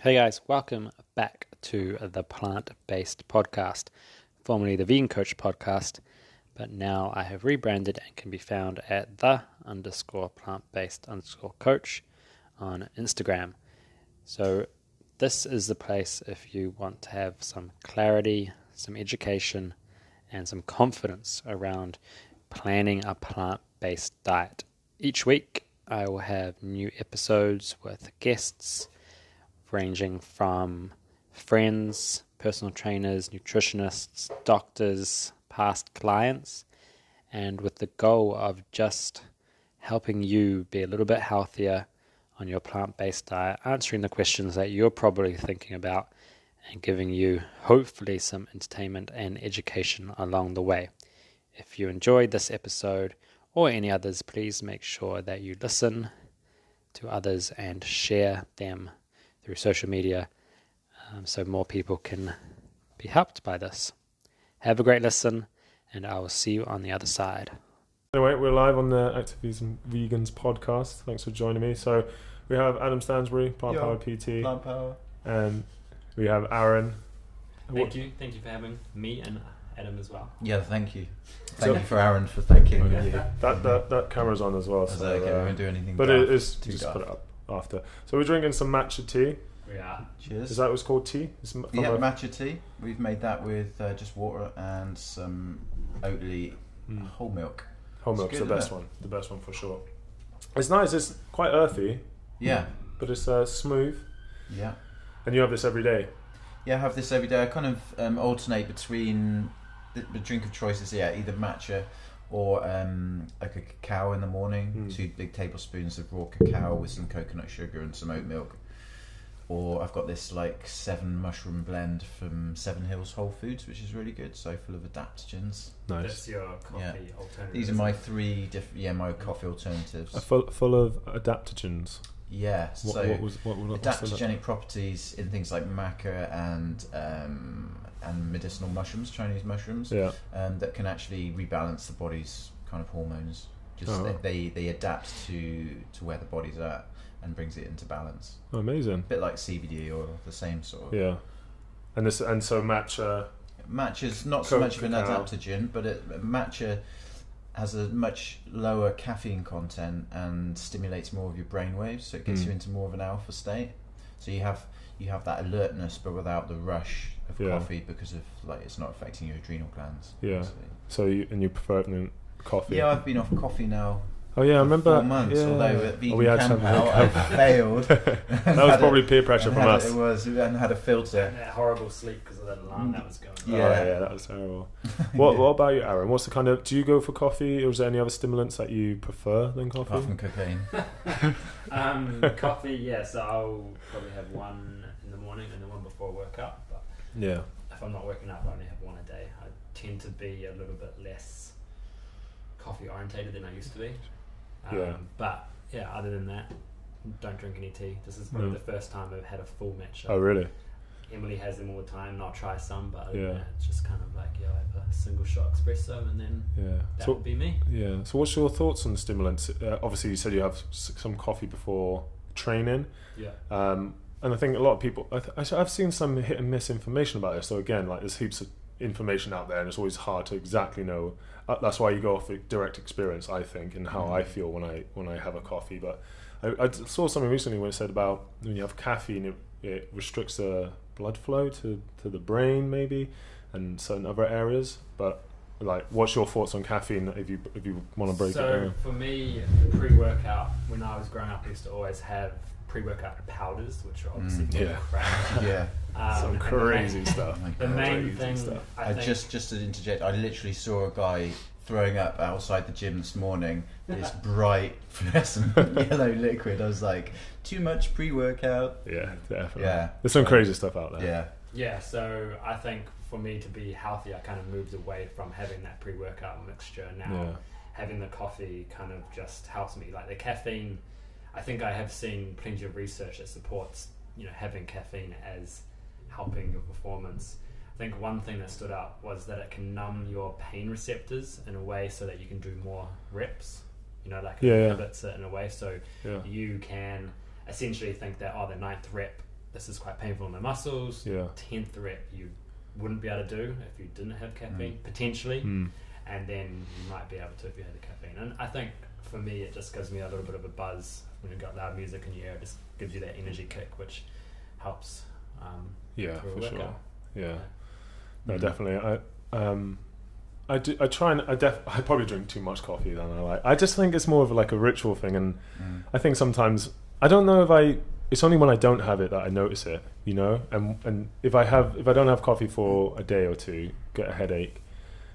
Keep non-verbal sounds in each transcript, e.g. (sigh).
Hey guys, welcome back to the Plant Based Podcast, formerly the Vegan Coach Podcast, but now I have rebranded and can be found at the underscore plant based underscore coach on Instagram. So, this is the place if you want to have some clarity, some education, and some confidence around planning a plant based diet. Each week, I will have new episodes with guests ranging from friends, personal trainers, nutritionists, doctors, past clients, and with the goal of just helping you be a little bit healthier on your plant based diet, answering the questions that you're probably thinking about, and giving you hopefully some entertainment and education along the way. If you enjoyed this episode or any others, please make sure that you listen to others and share them through social media um, so more people can be helped by this. Have a great listen, and I will see you on the other side. Anyway, we're live on the Active Vegans podcast. Thanks for joining me. So we have Adam Stansbury, Plant Yo, Power PT, Plant power. and we have Aaron. Thank you. Thank you for having me and Adam as well. Yeah, thank you. Thank So- you for Aaron for thanking Okay. you. That that that camera's on as well. So, that okay? uh, we won't do anything. but it is just daft. put it up after. So we're drinking some matcha tea. Yeah. Cheers. Is that what's called tea? It's m- from yeah, a- matcha tea. We've made that with uh, just water and some Oatly Mm. whole milk. whole It's milk's good, the best isn't one. The best one for sure. It's nice. It's quite earthy, Yeah, but it's uh, smooth. yeah, And you have this every day. yeah. I have this every day. I kind of um, alternate between the, the drink of choices. Yeah, either matcha or um, like a cacao in the morning. Mm. Two big tablespoons of raw cacao with some coconut sugar and some oat milk. Or I've got this like seven mushroom blend from Seven Hills Whole Foods, which is really good. So full of adaptogens. Nice. That's your coffee Yeah. These are my three different, yeah, my coffee alternatives. Uh, full, full of adaptogens. Yeah, What, so what was what, what adaptogenic properties in things like maca and um, and medicinal mushrooms, Chinese mushrooms, Yeah. um, that can actually rebalance the body's kind of hormones. Just Oh. they, they they adapt to to where the body's at and brings it into balance. Oh, amazing. A bit like CBD or the same sort of. Yeah. And this and so matcha. Matcha's not so much of an adaptogen, but it, matcha has a much lower caffeine content and stimulates more of your brain waves, so it gets Mm. you into more of an alpha state. So you have you have that alertness, but without the rush of Yeah. coffee because of like it's not affecting your adrenal glands. Yeah. basically. So you and you prefer it than coffee. Yeah, I've been off coffee now Oh yeah, I for remember. four months. yeah. Although at Vegan Oh, we had Camp Out, I failed. (laughs) (laughs) that was probably peer pressure from us. It was, and had a filter. That horrible sleep because of the alarm that was going on. Oh, Yeah. yeah, that was terrible. (laughs) What What about you, Aaron? What's the kind of? Do you go for coffee, or is there any other stimulants that you prefer than coffee? Apart from cocaine. Um, coffee, yeah, so I'll probably have one in the morning and then one before I work out. But Yeah. if I'm not working out, I only have one a day. I tend to be a little bit less coffee orientated than I used to be. Um, Yeah. But yeah, other than that, don't drink any tea. This is Mm. the first time I've had a full matcha. Oh really? Emily has them all the time, and I'll try some, but Yeah. that, it's just kind of like, yeah, I have a single shot espresso, and then Yeah. that So would be me. yeah. So what's your thoughts on stimulants? Uh, obviously, you said you have some coffee before training. Yeah. Um, and I think a lot of people, I th- I've seen some hit and miss information about this. So again, like there's heaps of information out there, and it's always hard to exactly know. Uh, that's why you go off direct experience, I think, and how I feel when I when I have a coffee. But I, I saw something recently when it said about when you have caffeine, it, it restricts the blood flow to to the brain, maybe, and certain other areas. But like, what's your thoughts on caffeine? If you if you want to break so it down. So for me, the pre-workout, when I was growing up, I used to always have pre-workout powders, which are obviously Mm. Yeah. crap. (laughs) yeah. Um, Some and the (laughs) crazy main- stuff. The God. main thing, stuff. I, I just just to interject, I literally saw a guy throwing up outside the gym this morning. This (laughs) bright fluorescent yellow liquid. I was like, too much pre-workout. Yeah, definitely. Yeah. There's some crazy stuff out there. Yeah, yeah. So I think for me to be healthy, I kind of moved away from having that pre-workout mixture. Now Yeah. having the coffee kind of just helps me. Like the caffeine, I think I have seen plenty of research that supports you know having caffeine as helping your performance. I think one thing that stood out was that it can numb your pain receptors in a way so that you can do more reps. You know, like it Yeah, yeah. inhibits it in a way so Yeah. you can essentially think that oh the ninth rep this is quite painful in my muscles. Yeah. Tenth rep you wouldn't be able to do if you didn't have caffeine Mm. potentially, Mm. and then you might be able to if you had the caffeine. And I think for me it just gives me a little bit of a buzz when you've got loud music in your ear. It just gives you that energy kick, which helps. Um, Yeah, through a for sure. workout. Yeah. No, Mm. definitely. I um, I do. I try and I def. (laughs) I probably drink too much coffee than I like. I just think it's more of like a ritual thing, and Mm. I think sometimes I don't know if I. It's only when I don't have it that I notice it, you know. And and if I have, if I don't have coffee for a day or two, get a headache,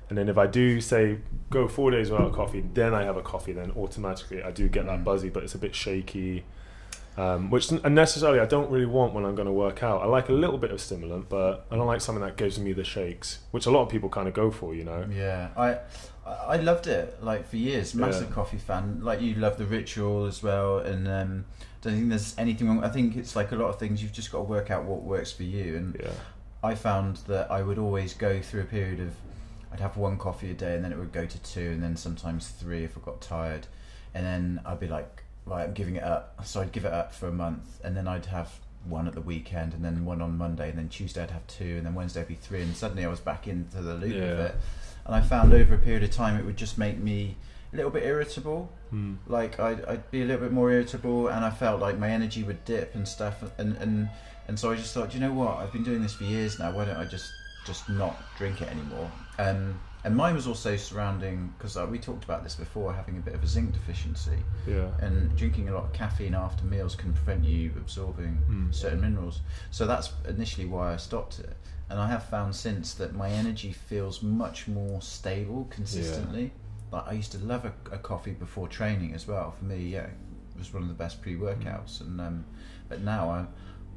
and then if I do say go four days without coffee, then I have a coffee, then automatically I do get that Mm. buzzy, but it's a bit shaky. Um, which unnecessarily I don't really want when I'm going to work out. I like a little bit of stimulant, but I don't like something that gives me the shakes, which a lot of people kind of go for, you know. Yeah, I I I loved it like for years. Massive Yeah. coffee fan. Like you love the ritual as well, and um, don't think there's anything wrong. I think it's like a lot of things. You've just got to work out what works for you. And Yeah, I found that I would always go through a period of I'd have one coffee a day, and then it would go to two, and then sometimes three if I got tired, and then I'd be like, right, I'm giving it up. So I'd give it up for a month, and then I'd have one at the weekend, and then one on Monday, and then Tuesday I'd have two, and then Wednesday I'd be three, and suddenly I was back into the loop of it. And I found over a period of time it would just make me a little bit irritable. Hmm. Like I'd, I'd be a little bit more irritable, and I felt like my energy would dip and stuff. And and and so I just thought, you know what? I've been doing this for years now. Why don't I just just not drink it anymore? Um, and mine was also surrounding because uh, we talked about this before, having a bit of a zinc deficiency, yeah, and drinking a lot of caffeine after meals can prevent you absorbing Mm. certain minerals. So that's initially why I stopped it. And I have found since that my energy feels much more stable consistently. Like I used to love a, a coffee before training as well. For me, yeah, it was one of the best pre-workouts. And um, but now I,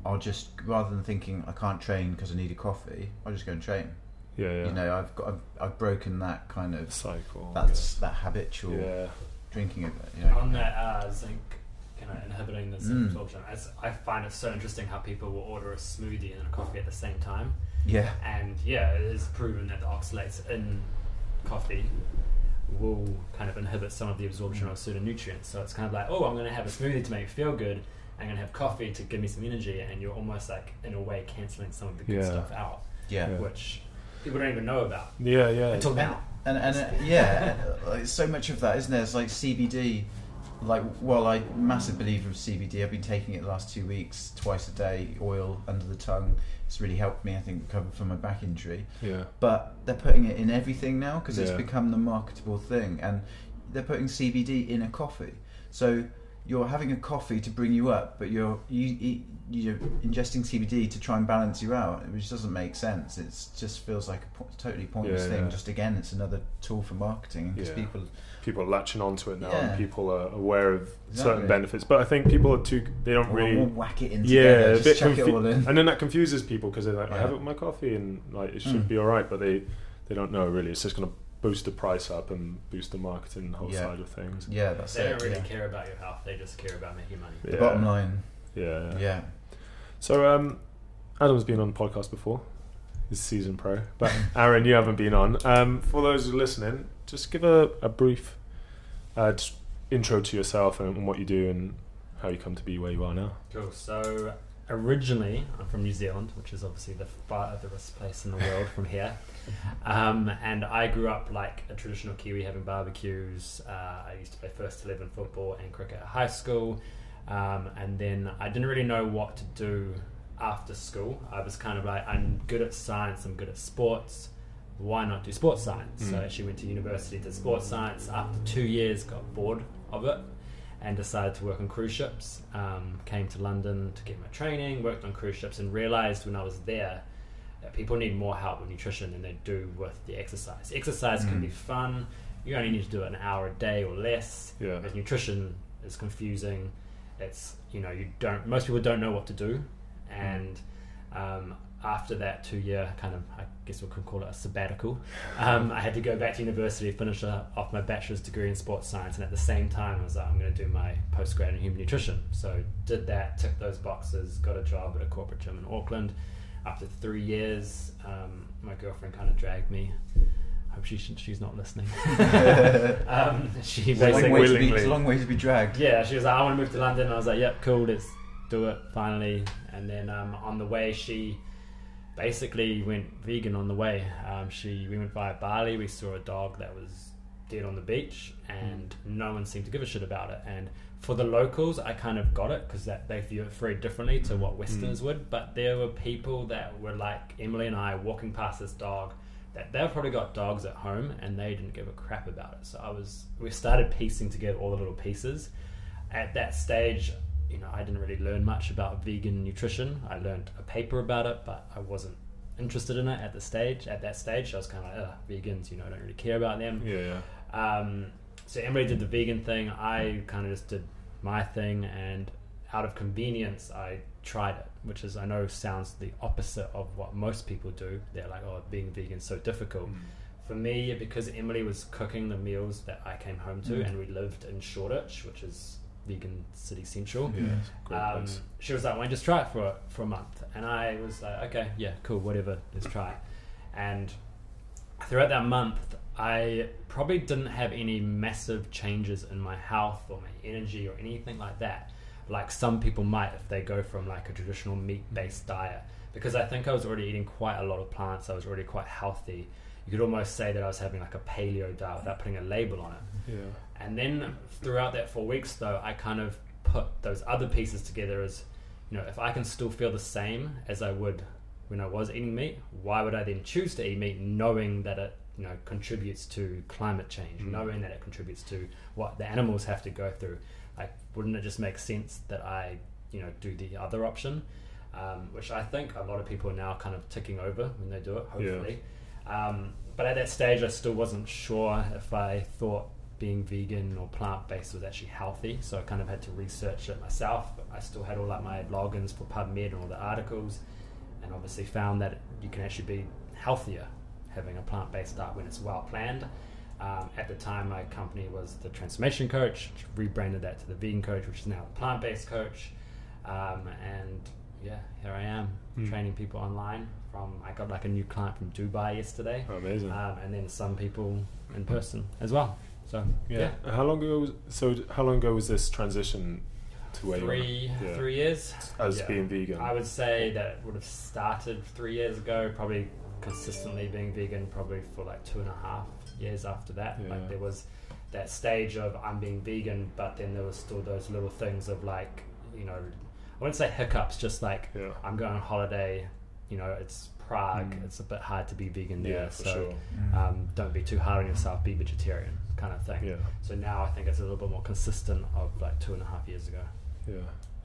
I'll just rather than thinking I can't train because I need a coffee, I'll just go and train. Yeah, yeah. You know, I've got I've, I've broken that kind of cycle. that's that habitual yeah, drinking of it. You know. on that uh, zinc kind of inhibiting the zinc Mm. absorption. As I find it so interesting how people will order a smoothie and a coffee at the same time, Yeah. and yeah, it is proven that the oxalates in coffee will kind of inhibit some of the absorption of certain nutrients. So it's kind of like, oh, I'm going to have a smoothie to make me feel good. And I'm going to have coffee to give me some energy, and you're almost like in a way canceling some of the good Yeah. stuff out, Yeah. Yeah. which people don't even know about yeah, yeah. until now. And and uh, yeah, like, so much of that, isn't there? It's like CBD. Like, well, I'm a massive believer of CBD. I've been taking it the last two weeks, twice a day, oil under the tongue. It's really helped me, I think, recover from my back injury. yeah, But they're putting it in everything now because it's Yeah. become the marketable thing, and they're putting CBD in a coffee. So you're having a coffee to bring you up, but you're you eat, you're ingesting CBD to try and balance you out, which doesn't make sense. It just feels like a po- totally pointless Yeah, thing. yeah. Just again, it's another tool for marketing because Yeah. people people are latching onto it now, Yeah. and people are aware of certain benefits. But I think people are too. They don't really. whack it in Yeah, together, a bit confu- it all in. and then that confuses people because they're like, I have it with my coffee, and like it should Mm. be all right, but they they don't know really. It's just going to boost the price up and boost the marketing whole Yeah. side of things. Yeah, that's They it. don't really yeah. care about your health; they just care about making money. The Yeah. bottom line. Yeah, yeah. Yeah. So um, Adam's been on the podcast before. He's season pro, but (laughs) Aaron, you haven't been on. Um, for those who are listening, just give a, a brief uh, just intro to yourself and, and what you do and how you come to be where you are now. Cool. So originally, I'm from New Zealand, which is obviously the farthest place in the world from here. Um, and I grew up like a traditional Kiwi, having barbecues. Uh, I used to play first eleven football and cricket at high school. Um, and then I didn't really know what to do after school. I was kind of like, I'm good at science, I'm good at sports. Why not do sports science? So I Mm. actually went to university, did sports science. After two years, got bored of it and decided to work on cruise ships. Um, came to London to get my training, worked on cruise ships, and realized when I was there people need more help with nutrition than they do with the exercise. Exercise can Mm. be fun. You only need to do it an hour a day or less. Yeah. Whereas nutrition is confusing. It's you know you don't. Most people don't know what to do, and um, after that two year kind of I guess we could call it a sabbatical. Um, I had to go back to university, finish off my bachelor's degree in sports science, and at the same time I was like, I'm going to do my postgrad in human nutrition. So did that, ticked those boxes, got a job at a corporate gym in Auckland. After three years, um, my girlfriend kind of dragged me. I hope she, she's not listening. (laughs) um, she It's a long, basically way to be, it's a long way to be dragged. yeah, she was like, I want to move to London. I was like, yep, cool, let's do it finally. And then um, on the way, she basically went vegan on the way. Um, she we went via Bali. We saw a dog that was dead on the beach, and no one seemed to give a shit about it. And for the locals, I kind of got it because that they view it very differently to what Westerners would. But there were people that were like Emily and I walking past this dog. That they've probably got dogs at home and they didn't give a crap about it. So I was, we started piecing together all the little pieces. At that stage, you know, I didn't really learn much about vegan nutrition. I learned a paper about it, but I wasn't interested in it at the stage. At that stage, I was kind of like, vegans, you know, I don't really care about them. Yeah, yeah. Um, so Emily did the vegan thing. I kind of just did my thing, and out of convenience, I tried it, which is I know sounds the opposite of what most people do. They're like, "Oh, being vegan so difficult." For me, because Emily was cooking the meals that I came home to, Mm. and we lived in Shoreditch, which is vegan city central. Yeah, a Um, she was like, "Why don't you just try it for for a month?" And I was like, "Okay, yeah, cool, whatever, let's try." it." And throughout that month, I probably didn't have any massive changes in my health or my energy or anything like that, like some people might if they go from like a traditional meat-based diet. Because I think I was already eating quite a lot of plants. I was already quite healthy. You could almost say that I was having like a paleo diet without putting a label on it. Yeah. And then throughout that four weeks, though, I kind of put those other pieces together as, you know, if I can still feel the same as I would when I was eating meat, why would I then choose to eat meat knowing that it, you know, contributes to climate change, Mm. knowing that it contributes to what the animals have to go through? Like, wouldn't it just make sense that I, you know, do the other option? Um, which I think a lot of people are now kind of ticking over when they do it, Yeah. hopefully. Um, but at that stage, I still wasn't sure if I thought being vegan or plant based was actually healthy. So I kind of had to research it myself. I still had all like my logins for PubMed and all the articles, and obviously found that you can actually be healthier having a plant based diet when it's well planned. Um, at the time, my company was the Transformation Coach, rebranded that to the Vegan Coach, which is now the Plant Based Coach. Um, and yeah, here I am Hmm. training people online. From I got like a new client from Dubai yesterday, Oh, amazing. um, and then some people in person as well. So yeah. yeah, How long ago? Was, so how long ago was this transition to where three? Yeah. three years as Yeah. being vegan? I would say that it would have started three years ago, probably consistently being vegan, probably for like two and a half years after that. Yeah. Like there was that stage of I'm being vegan, but then there was still those little things of like, you know, I wouldn't say hiccups, just like yeah. I'm going on holiday, you know, it's Prague, Mm. it's a bit hard to be vegan there. Yeah, so sure. um, don't be too hard on yourself, be vegetarian kind of thing. Yeah. So now I think it's a little bit more consistent of like two and a half years ago. Yeah.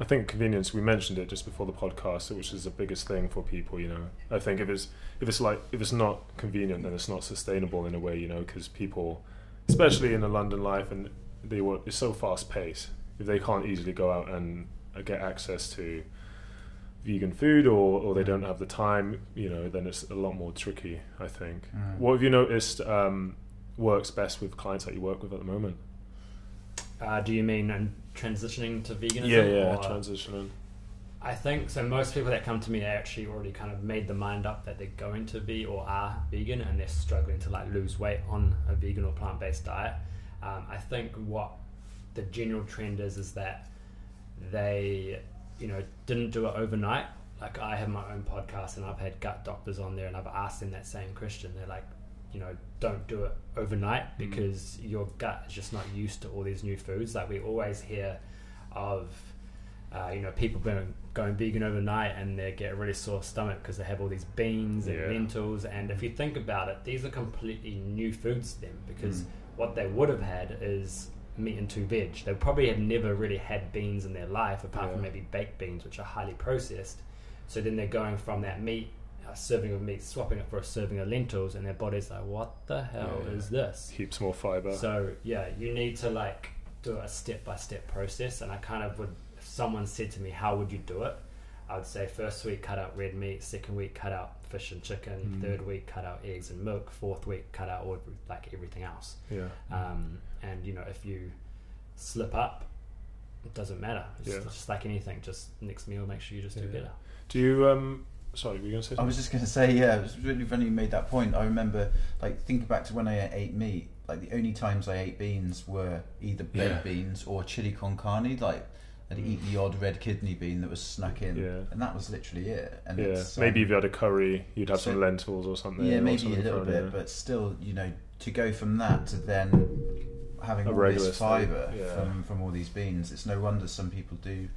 I think convenience. We mentioned it just before the podcast, which is the biggest thing for people. You know, I think if it's if it's like if it's not convenient, then it's not sustainable in a way. You know, because people, especially in the London life, and they work, it's so fast paced. If they can't easily go out and uh, get access to vegan food, or or they don't have the time, you know, then it's a lot more tricky. I think. Mm. What have you noticed um, works best with clients that you work with at the moment? Uh, do you mean um, transitioning to veganism? Yeah, yeah, or- transitioning. I think so. Most people that come to me they actually already kind of made the mind up that they're going to be or are vegan, and they're struggling to like lose weight on a vegan or plant based diet. Um, I think what the general trend is is that they, you know, didn't do it overnight. Like I have my own podcast, and I've had gut doctors on there, and I've asked them that same question. They're like, you know, don't do it overnight because your gut is just not used to all these new foods. Like we always hear of uh, you know, people going, going vegan overnight and they get a really sore stomach because they have all these beans and Yeah. lentils. And if you think about it, these are completely new foods to them because Mm. what they would have had is meat and two veg. They probably have never really had beans in their life apart from maybe baked beans, which are highly processed. So then they're going from that meat, a serving of meat, swapping it for a serving of lentils, and their body's like, what the hell Yeah. is this? Heaps more fiber. So yeah, you need to like do a step by step process. And I kind of would, if someone said to me, "How would you do it?" I would say first week cut out red meat, second week cut out fish and chicken, Mm. third week cut out eggs and milk, fourth week cut out all, like everything else. yeah. Um, and you know if you slip up, it doesn't matter. It's Yeah. just like anything. Just next meal, make sure you just do Yeah. better. Do you um sorry, were you gonna say I was just going to say, yeah, it was really funny you made that point. I remember, like, thinking back to when I ate meat, like, the only times I ate beans were either baked Yeah. beans or chili con carne. Like, I'd eat the odd red kidney bean that was snuck in, Yeah. and that was literally it. And Yeah, it's, um, maybe if you had a curry, you'd have so- some lentils or something. yeah, or maybe a little bit, in. but still, you know, to go from that to then having A all this fibre yeah. from from all these beans, it's no wonder some people do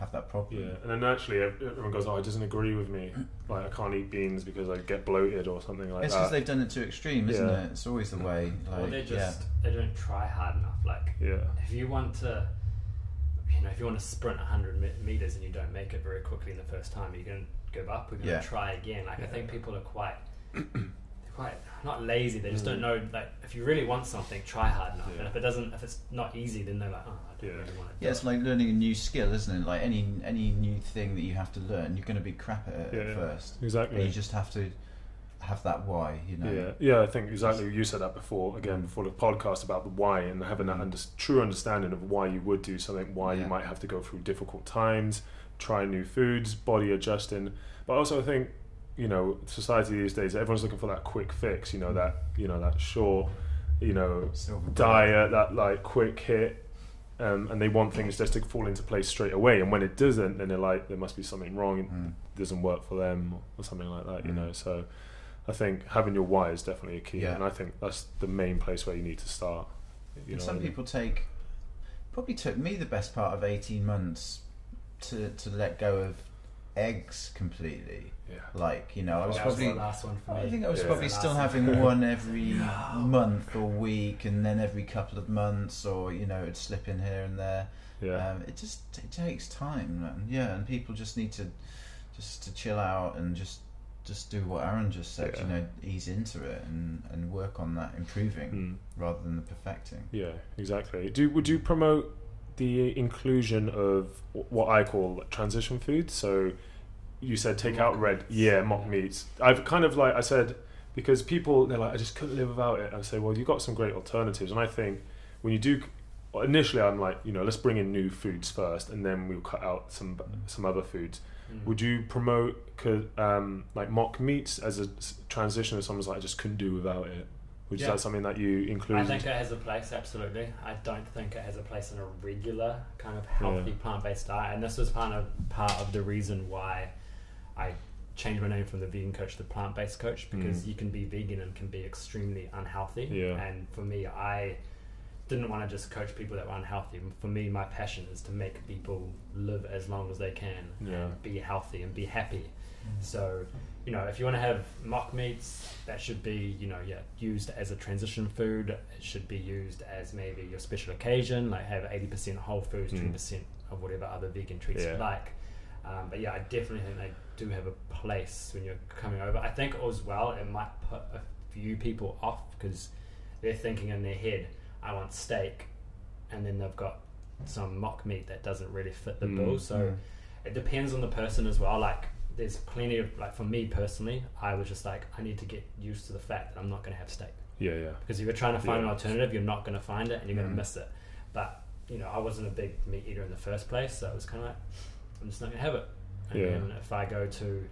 have that problem. Yeah, and then naturally everyone goes, "Oh, it doesn't agree with me. Like I can't eat beans because I get bloated or something like that. it's because they've done it to extreme, isn't Yeah. it? It's always the mm. way. Like, or they yeah. just they don't try hard enough. Like Yeah, if you want to, you know, if you want to sprint 100 meters and you don't make it very quickly in the first time, you're going to give up. We're going to Yeah. try again. Like I think people are quite, they're quite not lazy. They just Mm. don't know. Like if you really want something, try hard enough. Yeah. And if it doesn't, if it's not easy, then they're like, oh, I don't Yeah. really want to. Yeah, it's like learning a new skill, isn't it? Like any any new thing that you have to learn, you're going to be crap at it Yeah, at yeah. first. But exactly. you just have to have that why, you know. Yeah, yeah, I think exactly. You said that before, again, before the podcast about the why and having that Mm. under- true understanding of why you would do something, why you might have to go through difficult times, try new foods, body adjusting. But also, I think you know, society these days, everyone's looking for that quick fix. You know, that you know that short, you know, Silver diet, that like quick hit. Um, and they want things just to fall into place straight away, and when it doesn't, then they're like, there must be something wrong. It Mm. doesn't work for them, or something like that. You Mm. know, so I think having your why is definitely a key, Yeah. and I think that's the main place where you need to start. You And know some I mean? people take probably took me the best part of 18 months to to let go of eggs completely yeah, like you know i was That was probably the last one for me. I think I was Yeah. probably still having one every (laughs) month or week, and then every couple of months, or you know, it'd slip in here and there. yeah, Um, it just it takes time, man. yeah, and people just need to just to chill out and just just do what Aaron just said. Yeah. You know, ease into it and and work on that improving Mm. rather than the perfecting. yeah, exactly. Do would you promote the inclusion of what I call transition foods? So you said take Mock out red, meats. yeah, mock meats. I've kind of like I said because people they're like I just couldn't live without it. I say, well, you've got some great alternatives, and I think when you do. Initially, I'm like, you know, let's bring in new foods first, and then we'll cut out some some other foods. Mm. Would you promote um, like mock meats as a transition if someone's like I just couldn't do without it? Which Yeah. is that something that you include? I think it has a place, absolutely. I don't think it has a place in a regular kind of healthy Yeah. plant-based diet, and this was part of part of the reason why I changed my name from the vegan coach to the plant-based coach because Mm. you can be vegan and can be extremely unhealthy. Yeah. And for me, I didn't want to just coach people that were unhealthy. For me, my passion is to make people live as long as they can Yeah. and be healthy and be happy. So, you know, if you want to have mock meats, that should be, you know, yeah, used as a transition food. It should be used as maybe your special occasion, like have 80% whole foods, Mm. 20% of whatever other vegan treats Yeah. you like. Um, but yeah, I definitely think they do have a place when you're coming over. I think as well, it might put a few people off because they're thinking in their head, I want steak, and then they've got some mock meat that doesn't really fit the Mm. bill. So Mm. it depends on the person as well. Like, there's plenty of like for me personally, I was just like, I need to get used to the fact that I'm not going to have steak yeah, yeah, because if you're trying to find Yeah. an alternative, you're not going to find it and you're going Mm. to miss it. But you know, I wasn't a big meat eater in the first place, so it was kind of like, I'm just not going to have it. And Yeah. then if I go to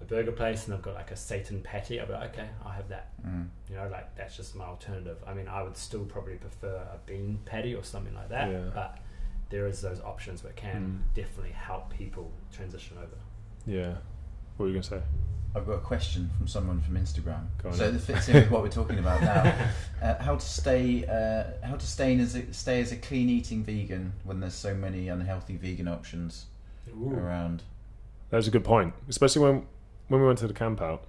a burger place and they've got like a seitan patty, I'll be like, okay, I'll have that. Mm. You know, like that's just my alternative. I mean, I would still probably prefer a bean patty or something like that, Yeah. but there is those options that can Mm. definitely help people transition over. yeah. What were you gonna say? I've got a question from someone from Instagram. Go on so then. it fits in with what we're talking about now. (laughs) Uh, how to stay uh, how to stay as a, stay as a clean eating vegan when there's so many unhealthy vegan options Ooh. around. That was a good point, especially when when we went to the camp out.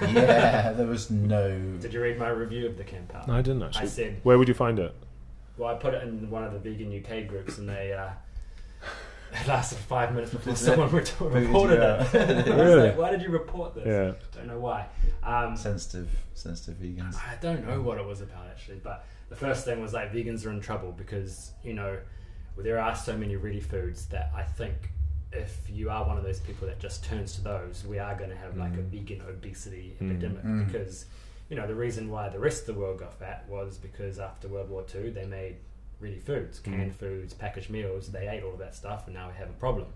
Yeah, (laughs) there was no. Did you read my review of the camp out? No, I didn't actually. I said, Where would you find it? well, I put it in one of the vegan UK groups, and they uh, (laughs) it lasted five minutes before someone ret- booted reported you it. out. (laughs) I was Really? like, why did you report this? Yeah, Don't know why. Um, sensitive, sensitive vegans. I don't know what it was about actually, but the first thing was like vegans are in trouble because you know there are so many ready foods that I think if you are one of those people that just turns to those, we are going to have like a Mm. vegan obesity Mm. epidemic Mm. because you know the reason why the rest of the world got fat was because after World War II they made ready foods, canned Mm. foods, packaged meals. They ate all of that stuff, and now we have a problem.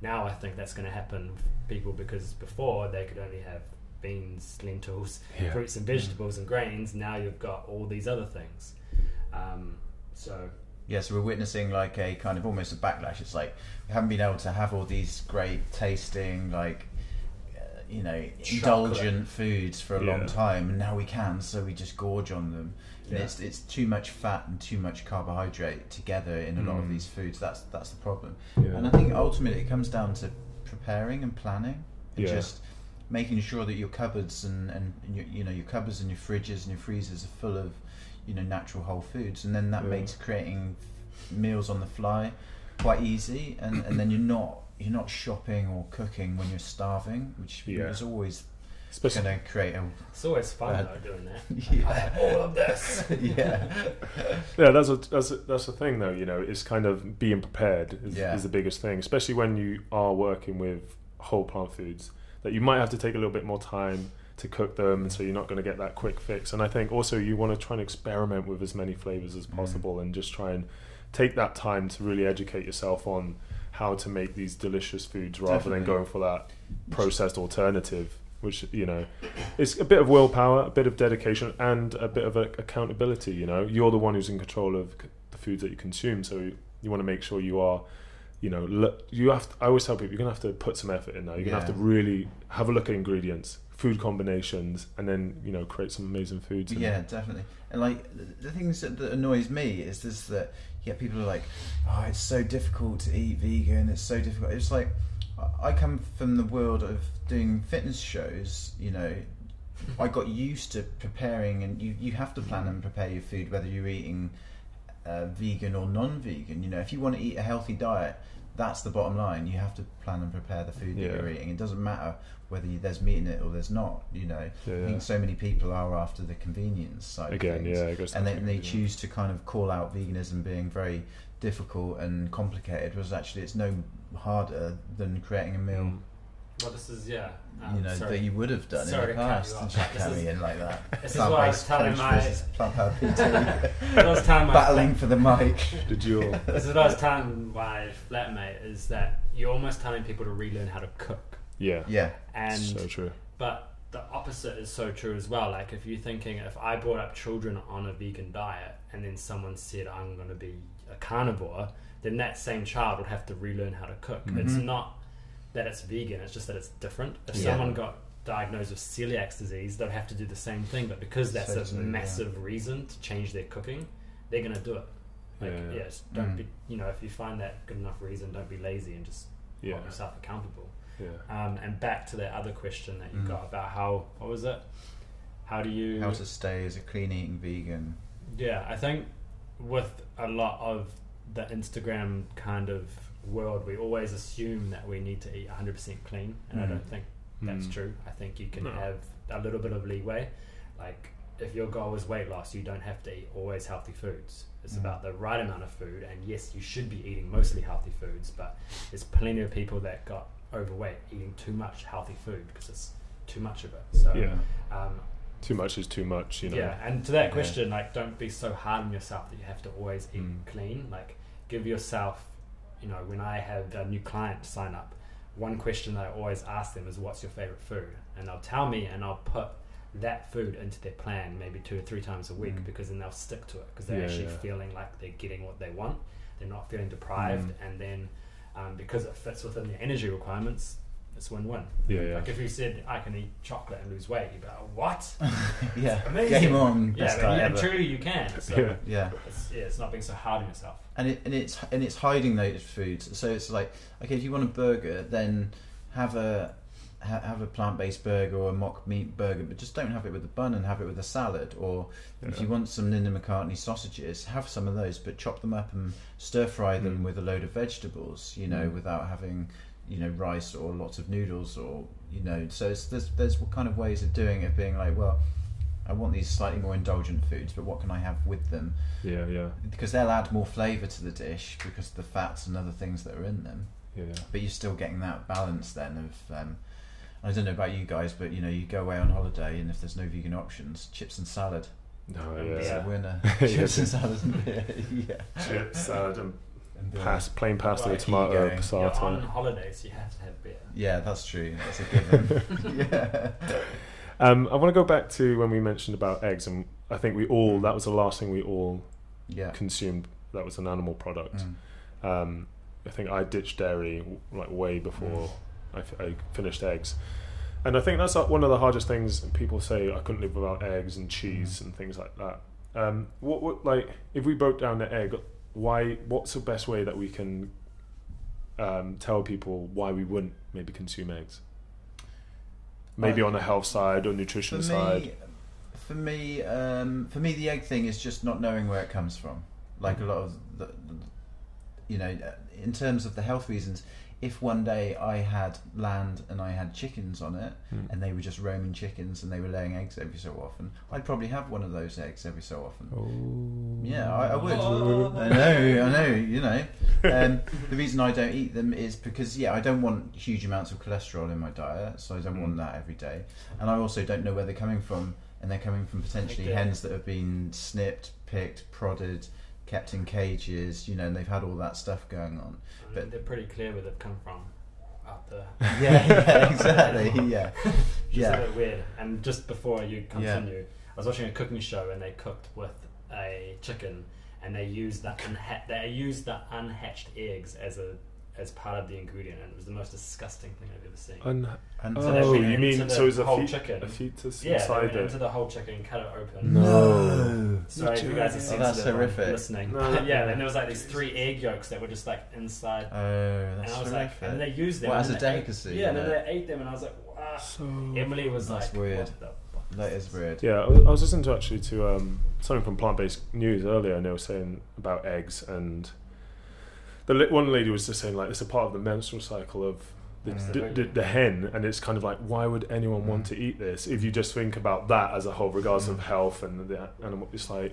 Now I think that's going to happen with people because before they could only have beans, lentils, yeah. fruits and vegetables and grains. Now you've got all these other things. Um, so Yeah, so we're witnessing like a kind of almost a backlash. It's like we haven't been able to have all these great tasting, like uh, you know, indulgent foods for a Yeah. long time, and now we can. So we just gorge on them. And Yeah. it's it's too much fat and too much carbohydrate together in a lot of Mm. these foods. That's that's the problem. Yeah. And I think ultimately it comes down to preparing and planning, and just making sure that your cupboards and, and your, you know your cupboards and your fridges and your freezers are full of you know natural whole foods, and then that Yeah. makes creating meals on the fly quite easy, and, and then you're not you're not shopping or cooking when you're starving, which Yeah. is always Especially, going to create a It's always fun Uh, though doing that. (laughs) (laughs) yeah. All of this. yeah (laughs) yeah, that's a, that's a, that's the thing though. You know, it's kind of being prepared is, Yeah. is the biggest thing, especially when you are working with whole plant foods. That you might have to take a little bit more time to cook them, and so you're not going to get that quick fix. And I think also you want to try and experiment with as many flavors as Mm. possible, and just try and take that time to really educate yourself on how to make these delicious foods rather than going for that processed alternative which you know it's a bit of willpower a bit of dedication and a bit of a, accountability you know? You're the one who's in control of c- the foods that you consume so you, want to make sure you are you know look, you have to, i always tell people you're going to have to put some effort in now. You're going to have to really have a look at ingredients food combinations and then you know create some amazing foods and- Yeah, definitely. And like the- things that, that annoys me is this that yeah, people are like, oh, it's so difficult to eat vegan. It's so difficult. It's like I- I come from the world of doing fitness shows. You know, I got used to preparing, and you you have to plan and prepare your food whether you're eating uh, vegan or non-vegan. You know, if you want to eat a healthy diet. That's the bottom line. You have to plan and prepare the food that Yeah. you're eating. It doesn't matter whether you, there's meat in it or there's not. You know, Yeah, I think so many people are after the convenience side again of things. yeah it goes and to they, that they choose to kind of call out veganism being very difficult and complicated, whereas actually it's no harder than creating a meal. Mm. Well, this is yeah. Um, You know sorry. that you would have done Sorry in to the cut past, you and off. just This coming is- in like that. (laughs) this is what I was telling my- versus plant-powered (laughs) I was telling my battling for the mic. did you (laughs) This is what I was telling my flatmate is that you're almost telling people to relearn how to cook, yeah Yeah, and so true but the opposite is so true as well. Like if you're thinking, if I brought up children on a vegan diet, and then someone said I'm going to be a carnivore, then that same child would have to relearn how to cook. It's Mhm. not that it's vegan; it's just that it's different. If Yeah. someone got diagnosed with celiac disease, they'd have to do the same thing. But because that's So a true, yeah. massive reason to change their cooking, they're going to do it. Like, Yeah, yeah. yes, don't Mm. be. You know, if you find that good enough reason, don't be lazy and just yeah hold yourself accountable. Yeah Um, and back to that other question that you Mhm. got about how what was it? How do you? how to stay as a clean eating vegan. Yeah, I think with a lot of the Instagram kind of world, we always assume that we need to eat 100% clean, and I Mhm. don't think that's Mm. true. I think you can No. have a little bit of leeway. Like if your goal is weight loss, you don't have to eat always healthy foods. It's Mm. about the right amount of food, and yes, you should be eating mostly healthy foods, but there's plenty of people that got overweight eating too much healthy food because it's too much of it. So yeah um, too much is too much you know yeah, and to that Yeah. question, like, don't be so hard on yourself that you have to always eat Mm. clean. Like, give yourself, you know, when I have a new client sign up, one question that I always ask them is, "What's your favorite food?" And they'll tell me, and I'll put that food into their plan maybe two or three times a week Mm. because then they'll stick to it because they're Yeah, actually yeah. feeling like they're getting what they want. They're not feeling deprived, Mm. and then um, because it fits within their energy requirements, it's win-win. yeah yeah Like if you said I can eat chocolate and lose weight, you'd be like, "What?" (laughs) yeah, amazing. game on, Yeah, best but diet yeah, ever. truly you can. So Yeah. Yeah. It's, yeah, it's not being so hard on yourself. and it and it's and it's hiding those foods. So it's like okay, if you want a burger, then have a ha- have a plant based burger or a mock meat burger, but just don't have it with a bun and have it with a salad. Or if you want some Linda McCartney sausages, have some of those, but chop them up and stir fry them Mm. with a load of vegetables. You know, Mm. without having you know rice or lots of noodles or you know. So it's, there's there's kind of ways of doing it, being like well. I want these slightly more indulgent foods, but what can I have with them? yeah yeah because they'll add more flavour to the dish because of the fats and other things that are in them. yeah But you're still getting that balance then of. Um, I don't know about you guys, but you know, you go away on holiday and if there's no vegan options, chips and salad. no It's yeah a winner. Chips (laughs) and salad and (laughs) beer. yeah. chips salad and And beer. Pas- plain pasta Well, with keep going. tomato, You're passata. on holidays, you have to have beer. Yeah, that's true. That's a given. (laughs) yeah. Um, I want to go back to when we mentioned about eggs, and I think we all that was the last thing we all Yeah. consumed that was an animal product. Mm. Um, I think I ditched dairy like way before I, finished eggs, and I think that's one of the hardest things. People say I couldn't live without eggs and cheese and things like that. Um, what, what like if we broke down the egg, why? What's the best way that we can um, tell people why we wouldn't maybe consume eggs? Maybe on the health side or For nutrition me, side. for me, um, for me, the egg thing is just not knowing where it comes from. Like a lot of the, the you know, in terms of the health reasons. If one day I had land and I had chickens on it, Hmm. and they were just roaming chickens and they were laying eggs every so often, I'd probably have one of those eggs every so often. Oh. Yeah, I, I would. Oh. I know, I know. You know, um, the reason I don't eat them is because yeah, I don't want huge amounts of cholesterol in my diet, so I don't want Mm. that every day. And I also don't know where they're coming from, and they're coming from potentially Okay. hens that have been snipped, picked, prodded, kept in cages. You know, and they've had all that stuff going on. I mean, But- they're pretty clear where they've come from. Out the (laughs) Yeah, yeah, (laughs) exactly. Yeah, Just yeah. a bit weird. And just before you continue, I was watching a cooking show and they cooked with a chicken and they used that unha- they used the unhatched eggs as a as part of the ingredient and it was the most disgusting thing I've ever seen. Un- And So they oh, went you into mean the so it's a, whole fe- chicken. a fetus yeah, they went it? into the whole chicken, cut it open. No. Sorry, if you guys are Oh, that's horrific. listening. No. But (laughs) yeah, and there was like these three egg yolks that were just like inside oh, and that's I was horrific. like, and they used them Well, as a then ate- delicacy, yeah, and then they ate them, and I was like, wow. So Emily was That's like, weird. What the that is weird. Yeah, I was, I was listening to actually to um, something from Plant Based News earlier, and they were saying about eggs, and the li- one lady was just saying like it's a part of the menstrual cycle of the, Mm. the, the, the hen, and it's kind of like why would anyone want Mm. to eat this if you just think about that as a whole, regardless of Mm. health and the animal. It's like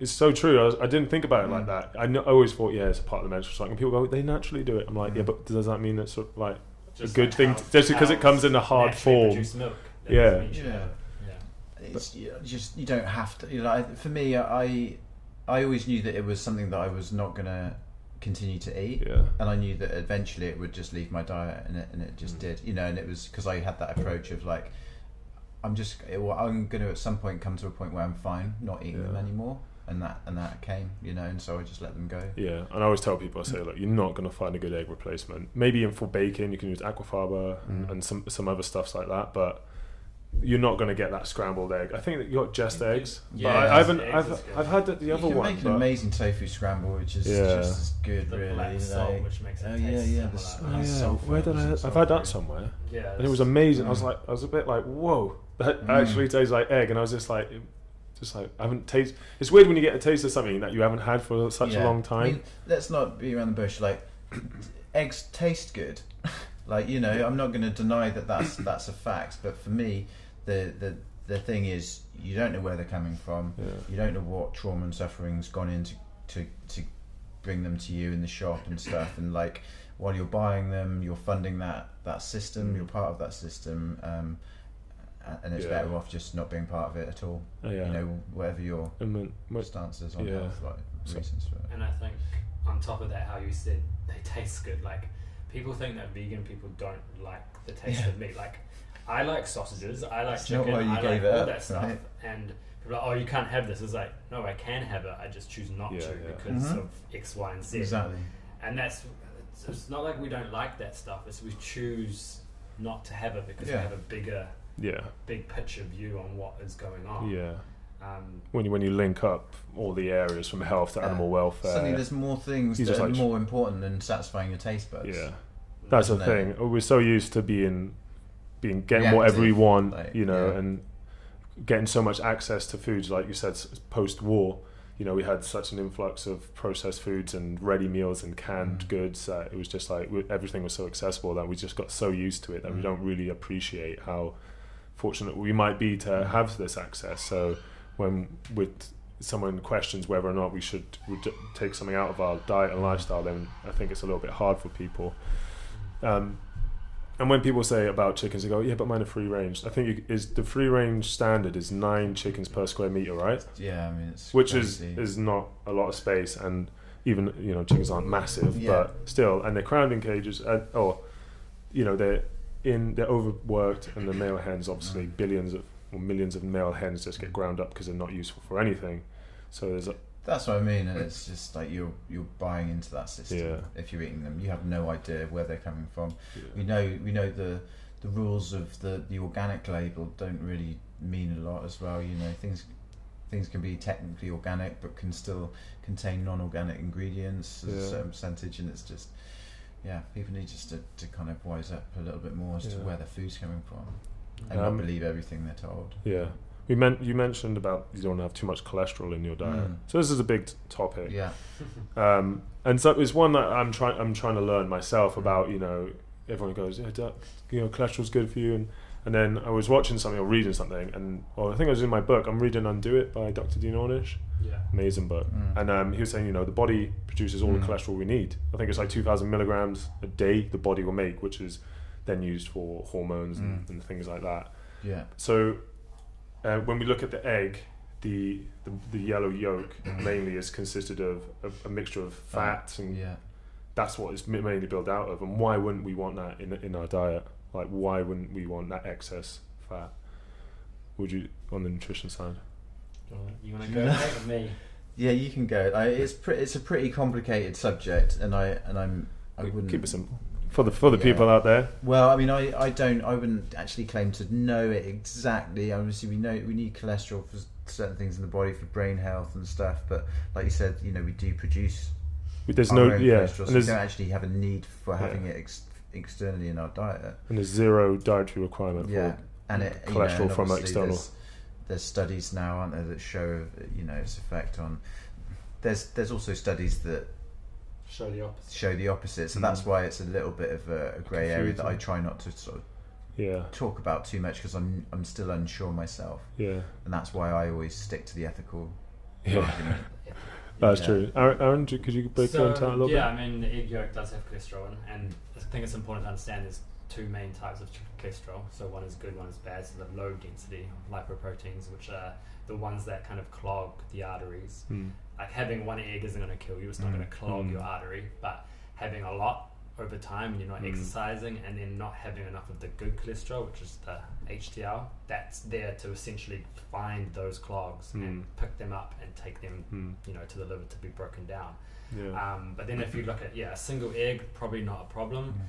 it's so true. I, was, I didn't think about it like Mm. that. I, kn- I always thought yeah, it's a part of the menstrual cycle. And people go they naturally do it. I'm like Mm. yeah, but does that mean it's sort of like Just good like thing how- to- just because it comes in a hard form. milk. Yeah. doesn't mean you should Yeah. Yeah. it's you just you don't have to. You know, I- for me, I I always knew that it was something that I was not gonna continue to eat, yeah. and I knew that eventually it would just leave my diet, and it and it just Mm. did. You know, and it was because I had that approach of like, I'm just well, I'm gonna at some point come to a point where I'm fine not eating them anymore, and that and that came, you know, and so I just let them go. Yeah, and I always tell people, I say, look, you're not going to find a good egg replacement. Maybe in for bacon, you can use aquafaba and, Mm. and some some other stuffs like that, but you're not going to get that scrambled egg. I think that you got just Yeah, eggs, yeah, but I, I, haven't. eggs I've is good. I've had the, the you other can one. make an amazing tofu scramble, which is Yeah. just as good, The really. black salt, like- which makes it oh taste yeah, yeah. The, similar. Oh, yeah. salt Where did I? flavors and I've salt had that somewhere, Yeah, and it was it's- amazing. I was Mm. like, I was a bit like, whoa, (laughs) that Mm. actually tastes like egg, and I was just like, just like I haven't tasted. It's weird when you get a taste of something that you haven't had for such a Yeah. long I time. mean, let's not be around the bush. Like, (clears throat) eggs taste good. (laughs) like you know, I'm not going to deny that that's that's a fact. But for me, the the the thing is, you don't know where they're coming from. yeah. You don't know what trauma and suffering's gone into to to bring them to you in the shop and stuff. And like, while you're buying them, you're funding that that system. Mm. You're part of that system. Um, and it's Yeah. better off just not being part of it at all. Oh, yeah. You know, whatever your and when, when, stance is on Yeah. health, like reasons for it. And I think on top of that, how you said they (laughs) taste good. Like people think that vegan people don't like the taste Yeah. of meat. Like I like sausages, I like That's not chicken, why you I gave like it all up, that stuff. right? And people are like, oh, you can't have this. It's like, no, I can have it. I just choose not Yeah, to yeah. because Mhm. of X, Y, and Z. Exactly. And that's it's, it's not like we don't like that stuff. It's we choose not to have it because Yeah. we have a bigger, yeah, big picture view on what is going on. yeah. Um, when you when you link up all the areas from health to Yeah. animal welfare. Suddenly, there's more things that are like- more important than satisfying your taste buds. yeah, that's the No. thing. We're so used to being being getting whatever we want, like, you know, yeah. and getting so much access to foods, like you said, post war. You know, we had such an influx of processed foods and ready meals and canned Mm. goods that it was just like we- everything was so accessible that we just got so used to it that we Mm. don't really appreciate how fortunate we might be to Mm. have this access. So when with someone questions whether or not we should take something out of our diet and lifestyle, then I think it's a little bit hard for people. Um, and when people say about chickens, they go, "Yeah, but mine are free range." I think you, is the free range standard is nine chickens per square meter, right? Yeah, I mean, it's Which crazy. is is not a lot of space, and even you know chickens aren't massive, Yeah. but still, and they're crowned in cages, and, or you know they're in they're overworked, and the male hens obviously Mm. billions of or millions of male hens just get ground up because they're not useful for anything. So there's a, That's what I mean. And it's just like you're you're buying into that system Yeah. if you're eating them. You have no idea where they're coming from. We know we know the the rules of the the organic label don't really mean a lot as well. You know things things can be technically organic but can still contain non-organic ingredients as a certain percentage, and it's just yeah, people need just to, to kind of wise up a little bit more as to where the food's coming from and Um, not believe everything they're told. Yeah. We meant you mentioned about you don't want to have too much cholesterol in your diet. Mm. So this is a big t- topic. Yeah, (laughs) Um, and so it's one that I'm trying I'm trying to learn myself about. You know, everyone goes, yeah, duck, you know, cholesterol's good for you, and and then I was watching something or reading something, and well, I think it was in my book. I'm reading Undo It by Dr. Dean Ornish, Yeah. amazing book, Mm. and um, he was saying, you know, the body produces all Mm. the cholesterol we need. I think it's like 2,000 milligrams a day the body will make, which is then used for hormones and, Mm. and things like that. yeah, So uh, when we look at the egg, the the, the yellow yolk (clears throat) mainly is consisted of a, a mixture of fats and yeah. that's what it's mainly built out of. And why wouldn't we want that in in our diet? Like, why wouldn't we want that excess fat? Would you on the nutrition side? You want to go back with me? Yeah, you can go. I, it's pre- it's a pretty complicated subject, and I and I'm I We wouldn't keep it simple for the for the Yeah. people out there. Well, I mean, I, I don't I wouldn't actually claim to know it exactly. Obviously, we know we need cholesterol for certain things in the body for brain health and stuff. But like you said, you know, we do produce There's no yeah, cholesterol, so we don't actually have a need for Yeah. having it ex- externally in our diet. and there's zero dietary requirement Yeah, for and it you know, cholesterol from external. There's, there's studies now, aren't there, that show you know its effect on. There's there's also studies that Show the opposite. show the opposite. So Mm. that's why it's a little bit of a, a grey area that I try not to sort of yeah talk about too much because I'm I'm still unsure myself, yeah and that's why I always stick to the ethical yeah. argument. (laughs) That's Yeah. true. Aaron, Aaron, could you break so, down that a little yeah, bit? I mean, the egg yolk does have cholesterol, in, and I think it's important to understand there's two main types of cholesterol. So one is good, one is bad. So the low density lipoproteins, which are the ones that kind of clog the arteries. Mm. Like having one egg isn't going to kill you; it's not Mm. going to clog Mm. your artery. But having a lot over time, and you're not Mm. exercising, and then not having enough of the good cholesterol, which is the HDL, that's there to essentially find those clogs Mm. and pick them up and take them, Mm. you know, to the liver to be broken down. Yeah. Um, but then if you look at yeah, a single egg probably not a problem,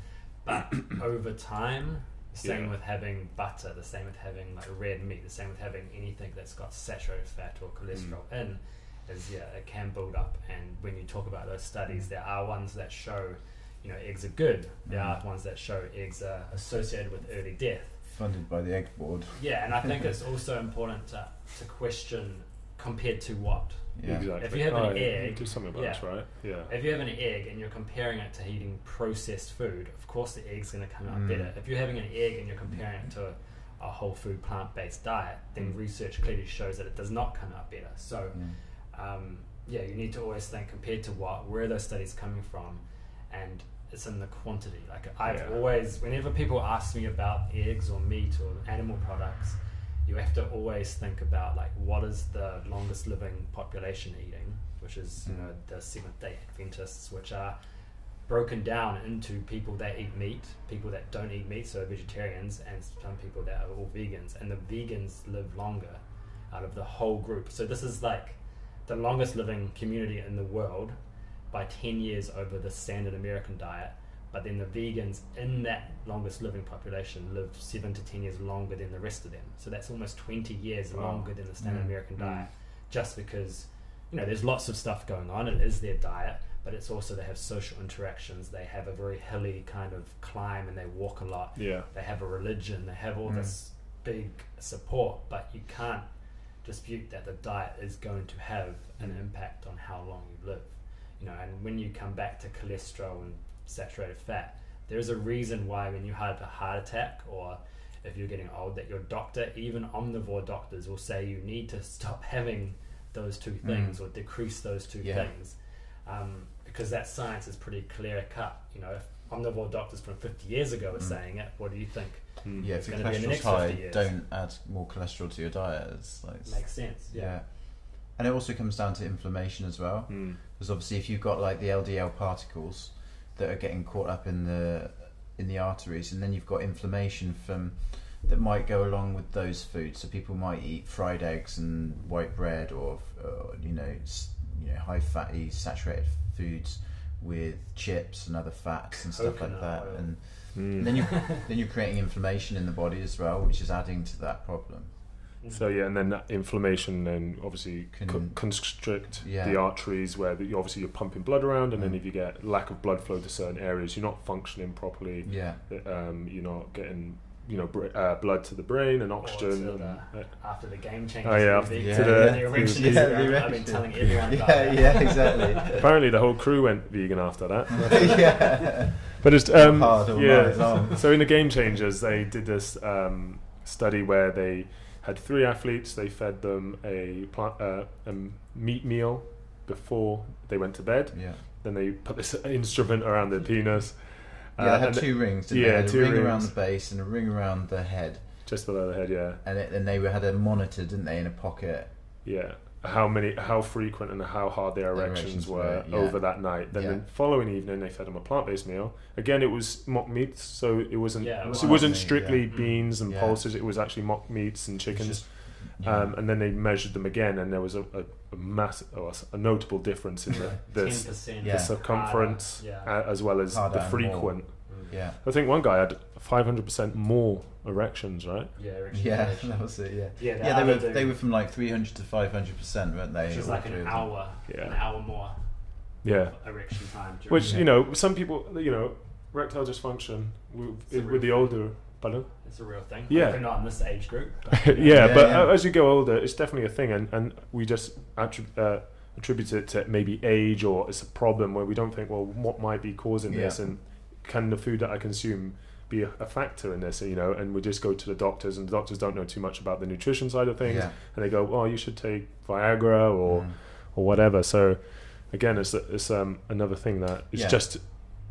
but over time, same Yeah. with having butter, the same with having like red meat, the same with having anything that's got saturated fat or cholesterol Mm. in, is yeah, it can build up. And when you talk about those studies, there are ones that show, you know, eggs are good. There Mm. are ones that show eggs are associated with early death. Funded by the egg board. Yeah, and I think (laughs) it's also important to, to question compared to what. Yeah. Exactly. If you have an Oh, yeah, egg, do something about yeah. this, right? Yeah. If you have an egg and you're comparing it to eating processed food, of course the egg's going to come out Mm. better. If you're having an egg and you're comparing it to a, a whole food plant based diet, then Mm. research clearly shows that it does not come out better. So, Yeah. Um, yeah, you need to always think compared to what, where are those studies coming from, and it's in the quantity. Like I've Yeah. always, whenever people ask me about eggs or meat or animal products, you have to always think about like what is the longest living population eating, which is you know the Seventh Day Adventists, which are broken down into people that eat meat, people that don't eat meat, so vegetarians, and some people that are all vegans. And the vegans live longer out of the whole group. So this is like the longest living community in the world by 10 years over the standard American diet. But then the vegans in that longest living population live seven to 10 years longer than the rest of them. So that's almost 20 years Wow. longer than the standard Mm. American Mm. diet just because you know there's lots of stuff going on it is their diet but it's also they have social interactions they have a very hilly kind of climb and they walk a lot Yeah. they have a religion they have all Mm. this big support but you can't dispute that the diet is going to have an Mm. impact on how long you live you know and when you come back to cholesterol and saturated fat there's a reason why when you have a heart attack or if you're getting old that your doctor even omnivore doctors will say you need to stop (laughs) having those two things or decrease those two Yeah. things um, because that science is pretty clear cut you know if omnivore doctors from 50 years ago were Mm. saying it what do you think Mm. Yeah, It's if your gonna be in the cholesterol's high, don't add more cholesterol to your diet. It's like it's- makes sense yeah. yeah, and it also comes down to inflammation as well. Mm. Because obviously, if you've got like the LDL particles that are getting caught up in the in the arteries, and then you've got inflammation from that might go along with those foods. So people might eat fried eggs and white bread, or, or you know, you know high fatty saturated foods with chips and other fats and stuff like that, oil. and Mm. then you (laughs) then you're creating inflammation in the body as well, which is adding to that problem. So yeah, and then that inflammation then obviously Can- co- constrict Yeah. the arteries where the, obviously you're pumping blood around, and then Mm. if you get lack of blood flow to certain areas, you're not functioning properly. Yeah, Um, you're not getting you know br- uh, blood to the brain and to oxygen. the- and, uh, after the Game Changers. Oh, yeah, movie. after the- the, the- erection the- yeah, around. the I've been telling everyone (laughs) about yeah, that. yeah, exactly. apparently, the whole crew went vegan after that. (laughs) yeah, But it's um, hard yeah. (laughs) So in the Game Changers, they did this um, study where they had three athletes. They fed them a, plant, uh, a meat meal before they went to bed. Yeah, Then they put this instrument around their penis. Yeah. uh, they had and two rings. Didn't yeah, they? They two a ring around the base and a ring around the head, just below the head. Yeah, and it, and they were, had a monitor, didn't they, in a pocket? yeah. How many, how frequent, and how hard their Their erections erections were were, yeah. over that night. Then Yeah. the following evening, they fed them a plant-based meal. Again, it was mock meats, so it wasn't. Yeah, so well, it wasn't meat, strictly yeah. beans and Yeah. pulses. It was actually mock meats and chickens. just- yeah. Um, and then they measured them again, and there was a, a, a massive, oh, a notable difference in the, (laughs) the, Ten s- Yeah. the circumference Yeah. as well as Harder the frequent. yeah, I think one guy had 500% more erections, right? Yeah, erection yeah, stimulation. (laughs) that was it. Yeah, Yeah, the yeah. They were other they were from like three hundred to five hundred percent, weren't they? which is like an of them? hour, an hour more Yeah. erection time. Which, the- you know, some people, you know, erectile dysfunction with, with the older, pardon? it's a real thing. Yeah. Hopefully not in this age group. yeah, (laughs) But, yeah. Yeah, but yeah. as you go older, it's definitely a thing, and, and we just attrib- uh, attribute it to maybe age or it's a problem where we don't think, well, what might be causing this, and can the food that I consume be a, a factor in this, you know? And we just go to the doctors, and the doctors don't know too much about the nutrition side of things, Yeah. and they go, oh, you should take Viagra or Mm. or whatever. So again, it's it's um, another thing that it's Yeah. just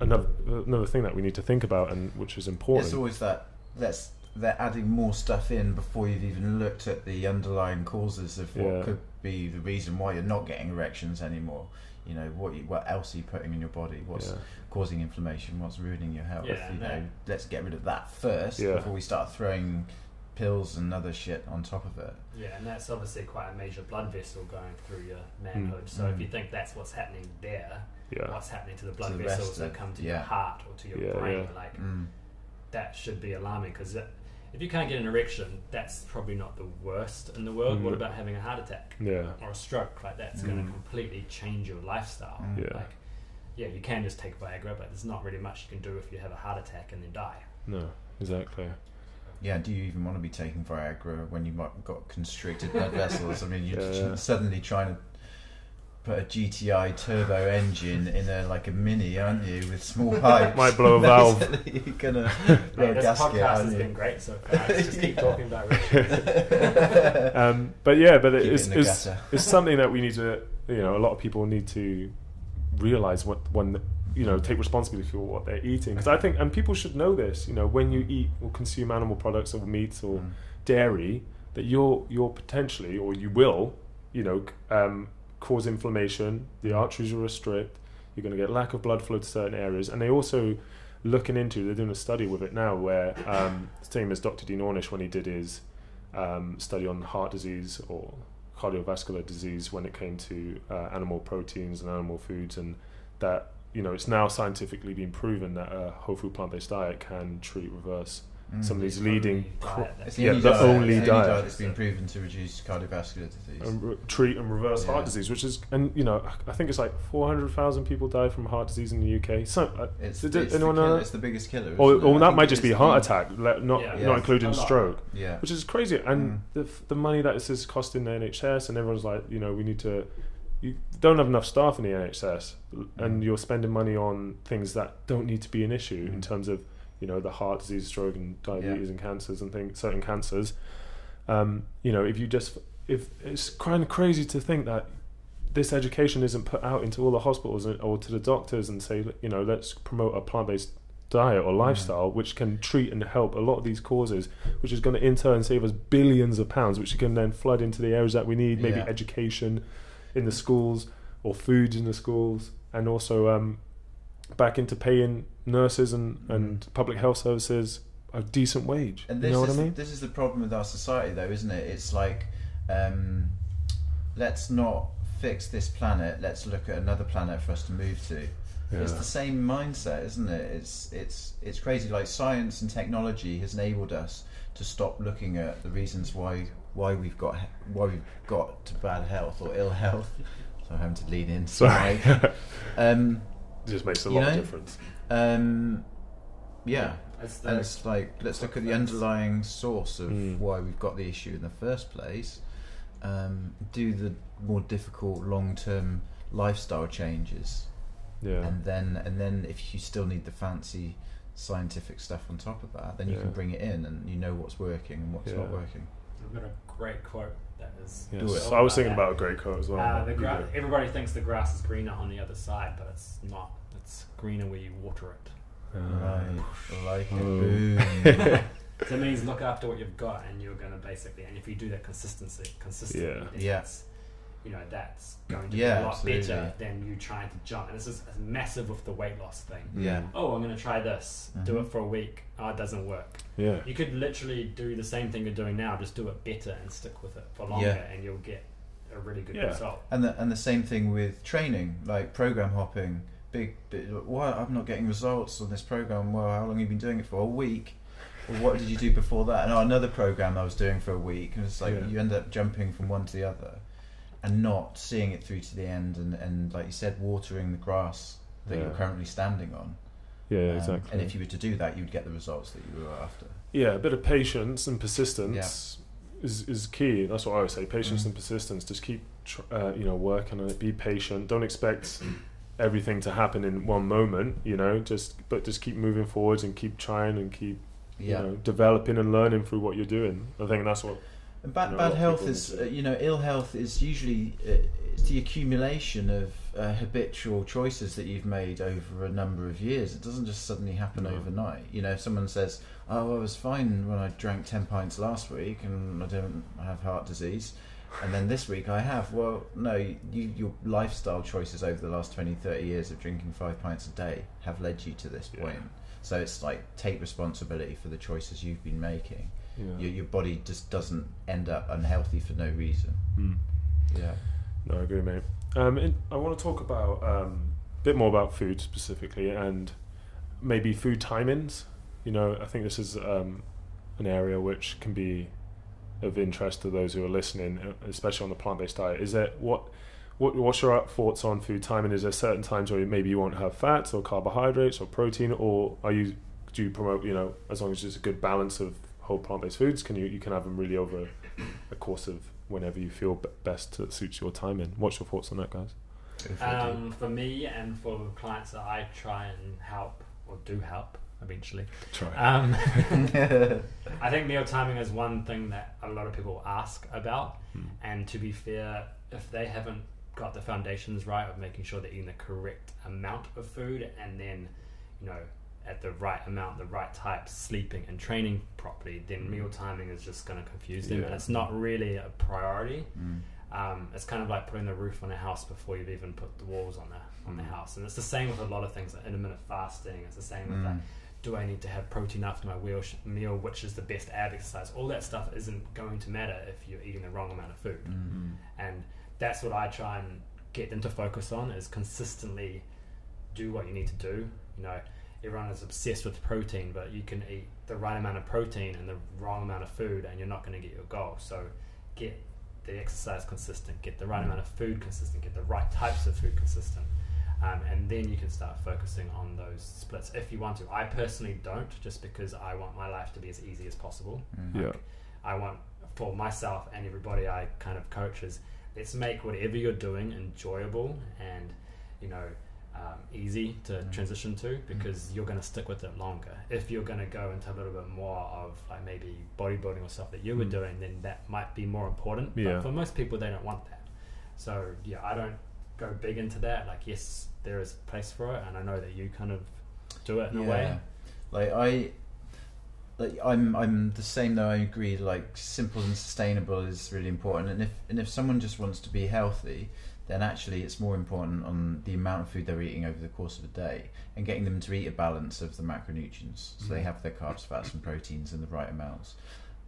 another another thing that we need to think about, and which is important. It's always that let's they're adding more stuff in before you've even looked at the underlying causes of what Yeah. could be the reason why you're not getting erections anymore. You know what you, what else are you putting in your body? What's yeah. causing inflammation? What's ruining your health? Yeah, you know, no. let's get rid of that first Yeah. before we start throwing pills and other shit on top of it. Yeah, and that's obviously quite a major blood vessel going through your manhood. So if Mm. you think that's what's happening there, yeah, what's happening to the blood the vessels that come to yeah. your heart or to your Yeah, brain, yeah. like Mm. That should be alarming because if you can't get an erection, that's probably not the worst in the world. What Mm. about having a heart attack yeah, or a stroke? Like that's going Mm. to completely change your lifestyle. Mm. Yeah. Like, yeah, you can just take Viagra, but there's not really much you can do if you have a heart attack and then die. no, exactly. Yeah, do you even want to be taking Viagra when you've got constricted blood vessels? I mean, you're Yeah, yeah. suddenly trying to put a GTI turbo engine in a like a mini, aren't you, with small (laughs) pipes? Might blow a (laughs) valve. You're gonna Hey, (laughs) blow a this gasket, podcast has aren't been you? great so far. Let's just keep Yeah. talking about erections. Um, but yeah, but it's in the it's, it's something that we need to, you know, a lot of people need to realize what when you know take responsibility for what they're eating because I think and people should know this. You know, when you eat or consume animal products or meats or Mm. dairy that you're you're potentially or you will you know um, cause inflammation the arteries will restrict you're going to get lack of blood flow to certain areas and they also looking into they're doing a study with it now where um, same as dr dean ornish when he did his um, study on heart disease or cardiovascular disease when it came to uh, animal proteins and animal foods and that you know it's now scientifically been proven that a whole food plant-based diet can treat reverse Mm. some of these It's leading diet cro- that- It's Yeah, the diet- only it's diet. that's been proven to reduce cardiovascular disease. and re- treat and reverse heart disease, which is, and you know, I think it's like 400,000 people die from heart disease in the UK. So, uh, it's, did it's, anyone the know killer, it's the biggest killer. or, or I that might just be heart the- attack, not Yeah. not Yeah. including A stroke, Yeah. which is crazy. And Mm. the the money that this is costing the NHS, and everyone's like, you know, we need to. You don't have enough staff in the NHS, and Mm. you're spending money on things that don't need to be an issue in Mm. terms of, you know, the heart disease, stroke, and diabetes, and cancers, and things, certain cancers. Um, you know, if you just, if it's kind of crazy to think that this education isn't put out into all the hospitals and- or to the doctors and say, you know, let's promote a plant-based diet or lifestyle which can treat and help a lot of these causes, which is going to in turn save us billions of pounds, which can then flood into the areas that we need, maybe Yeah. education in the schools or food in the schools, and also um, back into paying nurses and, and public health services a decent wage. And you this know what is I mean? this is the problem with our society, though, isn't it? It's like um, let's not fix this planet. Let's look at another planet for us to move to. It's the same mindset, isn't it? It's it's it's crazy. Like science and technology has enabled us to stop looking at the reasons why why we've got why we've got to bad health or ill health. (laughs) So I'm having to lean in. Sorry. (laughs) Um, It just makes a You lot of difference. Um, yeah. It's the- And it's like let's look at the underlying source of Mm. why we've got the issue in the first place. Um, do the more difficult long-term lifestyle changes, Yeah. and then and then if you still need the fancy scientific stuff on top of that, then you can bring it in, and you know what's working and what's not working. I've got a great quote that is. Yes. Do it. So I was thinking that. about a great coat as well. Uh, the gra- everybody thinks the grass is greener on the other side, but it's not. It's greener where you water it. Right, like it. Oh. (laughs) So it means look after what you've got, and you're going to basically, and if you do that consistency, consistently, Yeah. then Yeah. you know, that's going to Yeah, be a lot absolutely. better than you trying to jump. And this is is massive with the weight loss thing. yeah. Oh, I'm going to try this. Do Mhm. it for a week. Oh, it doesn't work. Yeah. You could literally do the same thing you're doing now, just do it better and stick with it for longer, Yeah. and you'll get a really good Yeah. result. And the and the same thing with training, like program hopping. Big, big why I'm not getting results on this program. Well, how long have you been doing it for? A week. Well, what did you do before that? And oh, another program I was doing for a week. And it's like Yeah. you end up jumping from one to the other, and not seeing it through to the end. And, and like you said, watering the grass that you're currently standing on. Yeah, Um, exactly. And if you were to do that, you'd get the results that you were after. yeah, a bit of patience and persistence is, is key. That's what I would say. Patience Mm. and persistence. Just keep, tr- uh, you know, working on it. Be patient. Don't expect everything to happen in one moment. You know, just but just keep moving forwards and keep trying and keep Yeah. you know developing and learning through what you're doing. I think that's what. And bad, You know, bad health is, uh, you know, ill health is usually uh, it's the accumulation of uh, habitual choices that you've made over a number of years. It doesn't just suddenly happen No. overnight. You know, if someone says, "Oh, I was fine when I drank ten pints last week and I don't have heart disease," and then this week I have. Well, no, you, your lifestyle choices over the last 20, 30 years of drinking five pints a day have led you to this Yeah. point. So it's like take responsibility for the choices you've been making Yeah. your, your body just doesn't end up unhealthy for no reason. Mm. Yeah. No, I agree, mate. Um, I want to talk about um, a bit more about food specifically, and maybe food timings. You know, I think this is um, an area which can be of interest to those who are listening, uh, especially on the plant-based diet. Is there what, what what's your thoughts on food timing? Is there certain times where maybe you won't have fats or carbohydrates or protein, or are you do you promote you know as long as there's a good balance of whole plant-based foods, can you you can have them really over a course of whenever you feel best that suits your timing. What's your thoughts on that, guys? Um, for me and for clients that I try and help or do help eventually, Try. um, (laughs) I think meal timing is one thing that a lot of people ask about. Hmm. And to be fair, if they haven't got the foundations right of making sure they're eating the correct amount of food and then, you know, at the right amount, the right type, sleeping and training properly, then meal timing is just going to confuse them. Hmm. Yeah. And it's not really a priority. Mm. Um, it's kind of like putting the roof on a house before you've even put the walls on the on the Mm. house, and it's the same with a lot of things like intermittent fasting. It's the same with Mm. like, do I need to have protein after my wheel sh- meal, which is the best ab exercise? All that stuff isn't going to matter if you're eating the wrong amount of food, Mm. and that's what I try and get them to focus on is consistently do what you need to do. You know, everyone is obsessed with protein, but you can eat the right amount of protein and the wrong amount of food, and you're not going to get your goal. So get the exercise consistent, get the right Mm. amount of food consistent, get the right types of food consistent, um, and then you can start focusing on those splits if you want to. I personally don't, just because I want my life to be as easy as possible. Mm. Yeah. I want for myself and everybody I kind of coach is let's make whatever you're doing enjoyable and you know um, easy to Mm. transition to because you're going to stick with it longer. If you're going to go into a little bit more of like maybe bodybuilding or stuff that you were Mm. doing, then that might be more important. Yeah. But for most people, they don't want that. So yeah, I don't go big into that. Like yes, there is a place for it, and I know that you kind of do it in a way. Like I, like I'm, I'm the same though. I agree. Like simple and sustainable is really important. And if and if someone just wants to be healthy, then actually it's more important on the amount of food they're eating over the course of a day and getting them to eat a balance of the macronutrients, so they Mhm. have their carbs, fats, and proteins in the right amounts.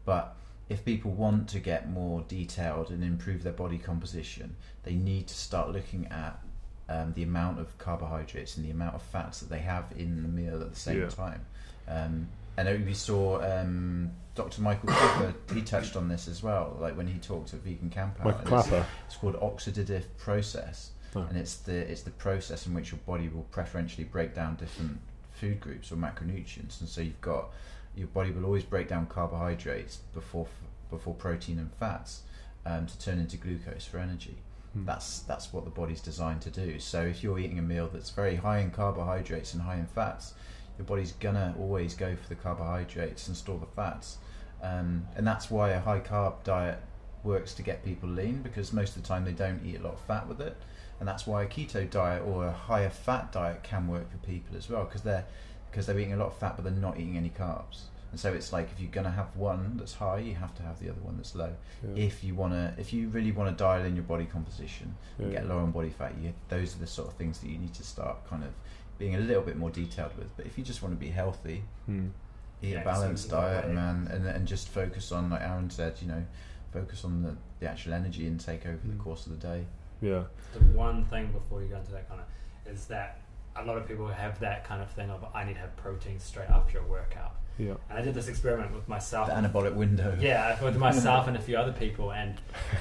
But if people want to get more detailed and improve their body composition, they need to start looking at um, the amount of carbohydrates and the amount of fats that they have in the meal at the same Yeah. time. Um, I know we saw um, Dr. Michael Klaper. he touched on this as well, like when he talked at Vegan Camp Out. Michael and it's- Klaper. It's called oxidative process, Oh. and it's the it's the process in which your body will preferentially break down different food groups or macronutrients, and so you've got your body will always break down carbohydrates before before protein and fats um, to turn into glucose for energy. Hmm. That's that's what the body's designed to do. So if you're eating a meal that's very high in carbohydrates and high in fats, your body's gonna always go for the carbohydrates and store the fats, um, and that's why a high carb diet works to get people lean because most of the time they don't eat a lot of fat with it, and that's why a keto diet or a higher fat diet can work for people as well because they're because they're eating a lot of fat but they're not eating any carbs. And so it's like if you're gonna have one that's high, you have to have the other one that's low. Yeah. If you wanna, if you really want to dial in your body composition, and Yeah. get low on body fat, you, those are the sort of things that you need to start kind of being a little bit more detailed with. But if you just want to be healthy, Hmm. eat Yeah, a balanced so- diet, man, and and just focus on, like Aaron said, you know, focus on the, the actual energy intake over Mm. the course of the day. Yeah. the one thing before you go into that kind of is that a lot of people have that kind of thing of I need to have protein straight after a workout. Yeah. And I did this experiment with myself. The anabolic window. Yeah, with myself and a few other people, and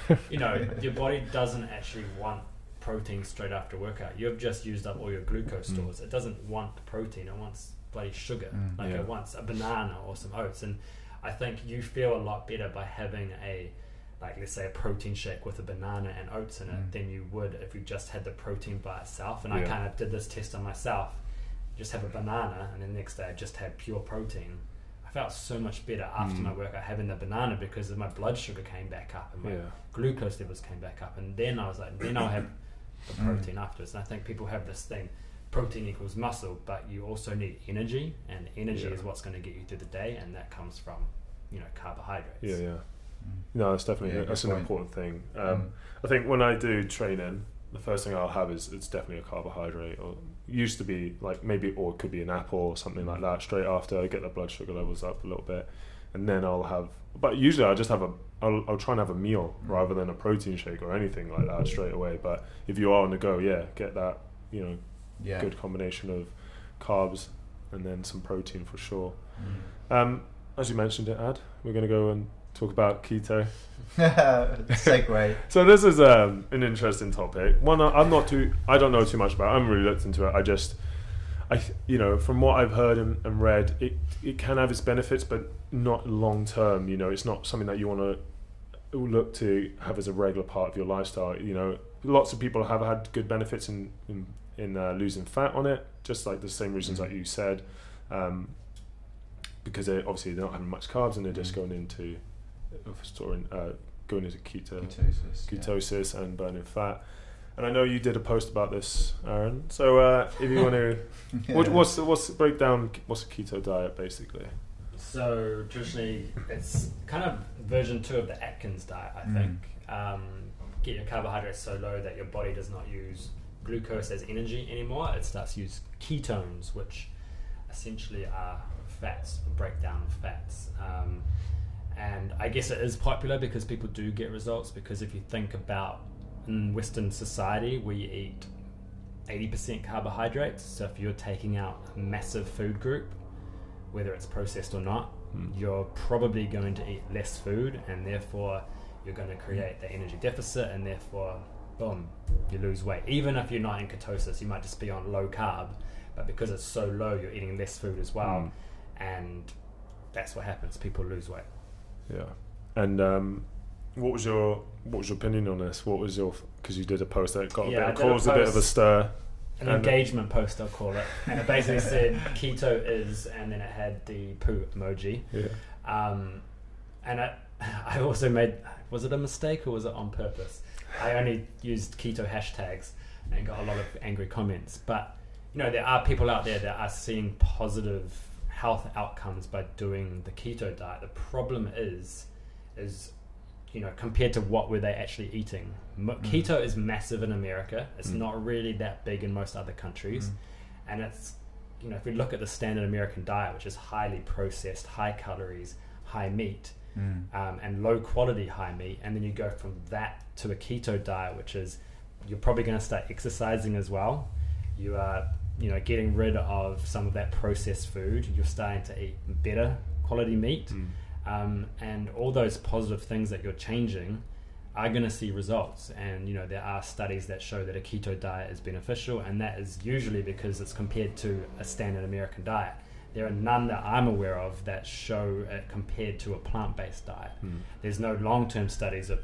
(laughs) you know, your body doesn't actually want protein straight after workout. You've just used up all your glucose Mm. stores. It doesn't want protein. It wants bloody sugar. Mm, like yeah. it wants a banana or some oats. And I think you feel a lot better by having a like let's say a protein shake with a banana and oats in it Mm. than you would if you just had the protein by itself. And I kind of did this test on myself. Just have a banana, and the next day I just had pure protein. I felt so much better after Mm. my workout having the banana because my blood sugar came back up and my Yeah. glucose levels came back up, and then I was like, then I'll have the Mm. protein afterwards. And I think people have this thing: protein equals muscle, but you also need energy, and energy Yeah. is what's going to get you through the day, and that comes from you know carbohydrates. Yeah. Yeah. Mm. No, that's definitely Yeah, that's an point. important thing. Um, Mm. I think when I do training, the first thing I'll have is it's definitely a carbohydrate, or used to be like maybe, or it could be an apple or something like that. Straight after I get the blood sugar levels up a little bit, and then I'll have. But usually I'll just have a. I'll, I'll try and have a meal Mm. rather than a protein shake or anything like that straight away. But if you are on the go, yeah, get that you know Yeah. good combination of carbs and then some protein for sure. Mm. Um, as you mentioned it, Ad, we're going to go and talk about keto. (laughs) Segue. (laughs) So this is um, an interesting topic. One I- I'm not too, I don't know too much about. I haven't really looked into it. I just, I, you know, from what I've heard and, and read, it it can have its benefits, but not long term. You know, it's not something that you want to look to have as a regular part of your lifestyle. You know, lots of people have had good benefits in in, in uh, losing fat on it, just like the same reasons Mm. that you said. Um, because they obviously they're not having much carbs and they're just Mm. going into uh, storing uh, going into keto Ketosis. yeah. and burning fat. And I know you did a post about this, Aaron. So uh, if you want to, (laughs) what, what's the, what's the breakdown? What's a keto diet basically? So traditionally, it's kind of version two of the Atkins diet. I Mm. think um, get your carbohydrates so low that your body does not use glucose as energy anymore. It starts to use ketones, which essentially are fats, breakdown of fats. Um, and I guess it is popular because people do get results. Because if you think about in Western society, we eat 80% carbohydrates. So if you're taking out a massive food group, whether it's processed or not, Hmm. you're probably going to eat less food, and therefore you're going to create the energy deficit, and therefore, boom, you lose weight. Even if you're not in ketosis, you might just be on low carb, but because it's so low, you're eating less food as well, Mm. and that's what happens. People lose weight. Yeah. And um, what was your what was your opinion on this? What was your because you did a post that got a Yeah, bit, did a caused a bit of a stir. An And- engagement post, I'll call it, and it basically said keto is, and then it had the poo emoji. Yeah. Um, and I, (laughs) I also made, was it a mistake or was it on purpose? I only used keto hashtags and got a lot of angry comments. But, you know, there are people out there that are seeing positive health outcomes by doing the keto diet. The problem is, is, you know, compared to what were they actually eating? Mm. Keto is massive in America. It's Mm. not really that big in most other countries Mm. and it's you know if we look at the standard American diet, which is highly processed, high calories, high meat, Mm. um, and low quality high meat, and then you go from that to a keto diet, which is you're probably going to start exercising as well. You are, you know, getting rid of some of that processed food. You're starting to eat better quality meat, Mm. um, and all those positive things that you're changing are going to see results. And you know, there are studies that show that a keto diet is beneficial, and that is usually because it's compared to a standard American diet. There are none that I'm aware of that show it compared to a plant-based diet. Mm. There's no long-term studies of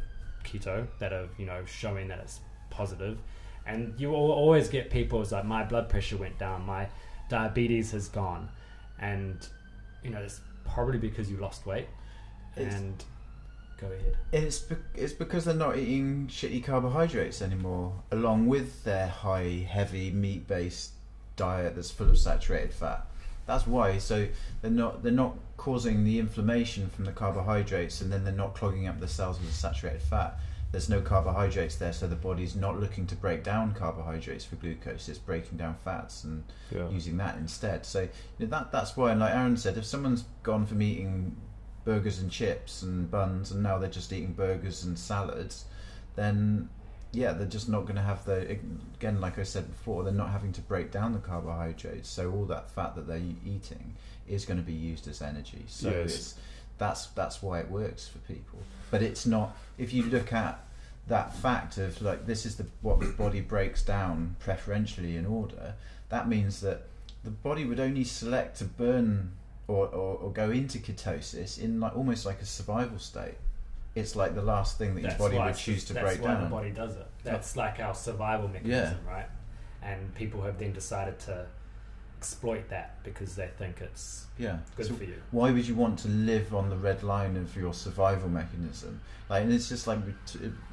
keto that are you know showing that it's positive, and you will always get people who's like my blood pressure went down, my diabetes has gone, and you know it's probably because you lost weight. It's- and go ahead. It's be- it's because they're not eating shitty carbohydrates anymore, along with their high, heavy meat based diet that's full of saturated fat. That's why. So they're not they're not causing the inflammation from the carbohydrates, and then they're not clogging up the cells with the saturated fat. There's no carbohydrates there, so the body's not looking to break down carbohydrates for glucose. It's breaking down fats and Yeah. using that instead. So you know, that that's why, and like Aaron said, if someone's gone from eating burgers and chips and buns, and now they're just eating burgers and salads, then yeah, they're just not going to have the again, like I said before, they're not having to break down the carbohydrates. So all that fat that they're eating is going to be used as energy. So Yes. it's that's that's why it works for people. But it's not if you look at that fact of like this is the what the body breaks down preferentially in order. That means that the body would only select to burn or, or, or go into ketosis in like almost like a survival state. It's like the last thing that your body would choose to break down. that's why the body does it. That's like our survival mechanism, right? And people have then decided to exploit that because they think it's Yeah. good So for you. why would you want to live on the red line of your survival mechanism? Like, and it's just like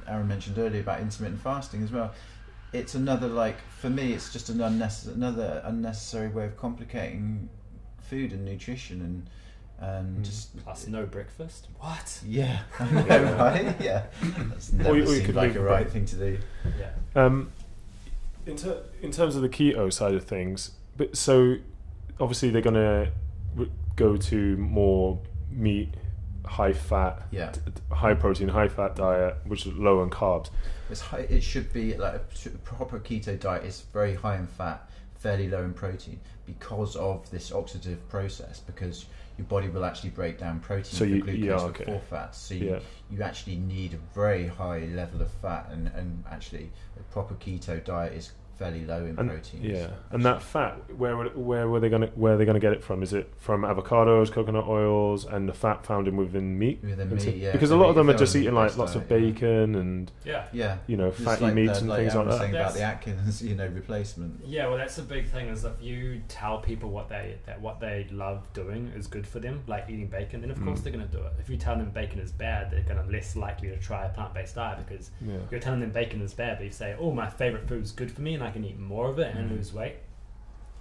Aaron mentioned earlier about intermittent fasting as well. It's another like for me, it's just an unnecessary, another unnecessary way of complicating food and nutrition and and Mm. just Plus, no breakfast. What? yeah, (laughs) know, right? Yeah, that's never Or you- or you seemed could like a right break- thing to do. Yeah. Um, in, ter- in terms of the keto side of things, but so obviously they're gonna go to more meat, high fat, Yeah, t- high protein, high fat diet, which is low in carbs. it's high, it should be like a proper keto diet is very high in fat, fairly low in protein because of this oxidative process. Because your body will actually break down protein So for you- glucose yeah, for okay. four fats. So you, Yeah, you actually need a very high level of fat, and, and actually a proper keto diet is fairly low in and proteins. yeah, and that fat, where would- where were they gonna where are they gonna get it from? Is it from avocados, coconut oils, and the fat found in within meat? Within And so- meat, yeah. because a lot of them are just eating like based lots of diet, yeah. bacon and Yeah. Yeah, you know Just fatty like meats the- and like things Aaron like was that. saying about the Atkins, you know, replacement. Yeah, well, that's the big thing. Is if you tell people what they that what they love doing is good for them, like eating bacon, then of course Mm. they're going to do it. If you tell them bacon is bad, they're going to less likely to try a plant based diet because Yeah. you're telling them bacon is bad, but you say, "Oh, my favorite food is good for me, and I can eat more of it and Mm. lose weight."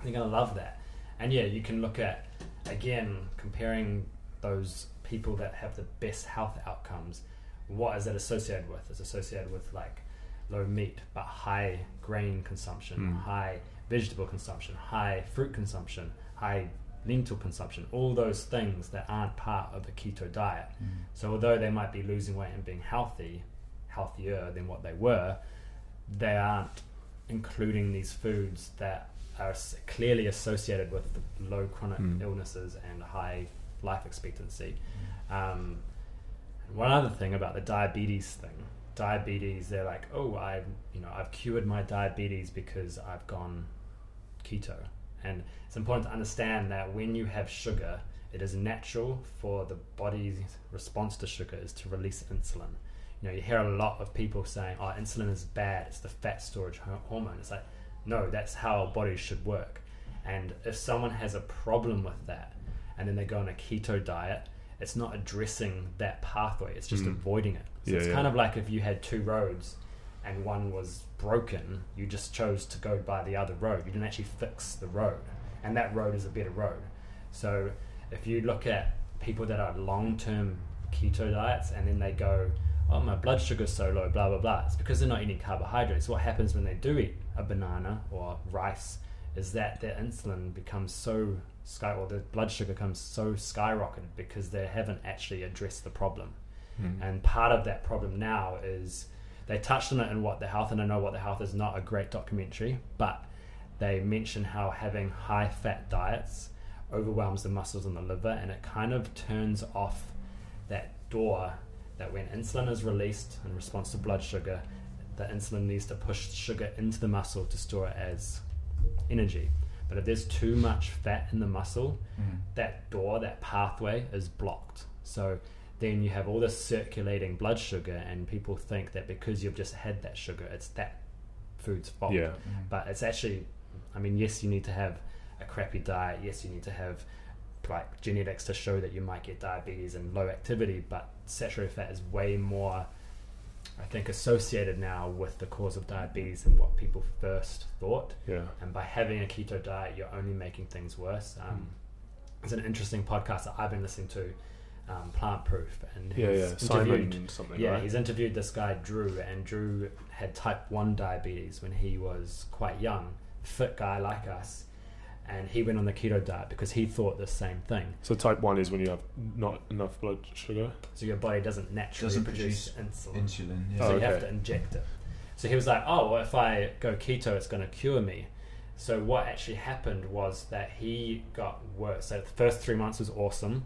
They're going to love that. And yeah, you can look at again comparing those people that have the best health outcomes. What is that associated with? It's associated with like low meat but high grain consumption, Mm. high vegetable consumption, high fruit consumption, high lentil consumption. All those things that aren't part of the keto diet. Mm. So although they might be losing weight and being healthy, healthier than what they were, they aren't including these foods that are clearly associated with low chronic Mm. illnesses and high life expectancy. Um, one other thing about the diabetes thing, diabetes, they're like, oh, I, you know, I've cured my diabetes because I've gone keto, and it's important to understand that when you have sugar, it is natural for the body's response to sugar is to release insulin. You know, you hear a lot of people saying, "Oh, insulin is bad; it's the fat storage hormone." It's like, no, that's how our bodies should work. And if someone has a problem with that, and then they go on a keto diet, it's not addressing that pathway; it's just Mm. avoiding it. So Yeah, it's yeah. kind of like if you had two roads, and one was broken, you just chose to go by the other road. You didn't actually fix the road, and that road is a better road. So if you look at people that are long-term keto diets, and then they go, "Oh, my blood sugar's so low," blah blah blah. It's because they're not eating carbohydrates. What happens when they do eat a banana or rice is that their insulin becomes so sky or their blood sugar comes so skyrocketed because they haven't actually addressed the problem. Mm. And part of that problem now is they touched on it in What the Health, and I know What the Health is not a great documentary, but they mention how having high fat diets overwhelms the muscles in the liver and it kind of turns off that door that when insulin is released in response to blood sugar, the insulin needs to push sugar into the muscle to store it as energy. But if there's too much fat in the muscle, Mm. that door, that pathway is blocked. So then you have all this circulating blood sugar, and people think that because you've just had that sugar, it's that food's fault. Yeah. Mm. But it's actually, I mean, yes, you need to have a crappy diet. Yes, you need to have like genetics to show that you might get diabetes and low activity, but saturated fat is way more, I think, associated now with the cause of diabetes than what people first thought. Yeah. And by having a keto diet, you're only making things worse. Um, It's an interesting podcast that I've been listening to, um, Plant Proof, and Yeah, he's yeah. interviewed- Simon something. yeah, right? he's interviewed this guy Drew, and Drew had type one diabetes when he was quite young, fit guy like us, and he went on the keto diet because he thought the same thing. So type one is when you have not enough blood sugar. So your body doesn't naturally Doesn't produce, produce insulin, Insulin. Yeah. so Oh, you have to inject it. So he was like, "Oh, well, if I go keto, it's going to cure me." So what actually happened was that he got worse. So the first three months was awesome,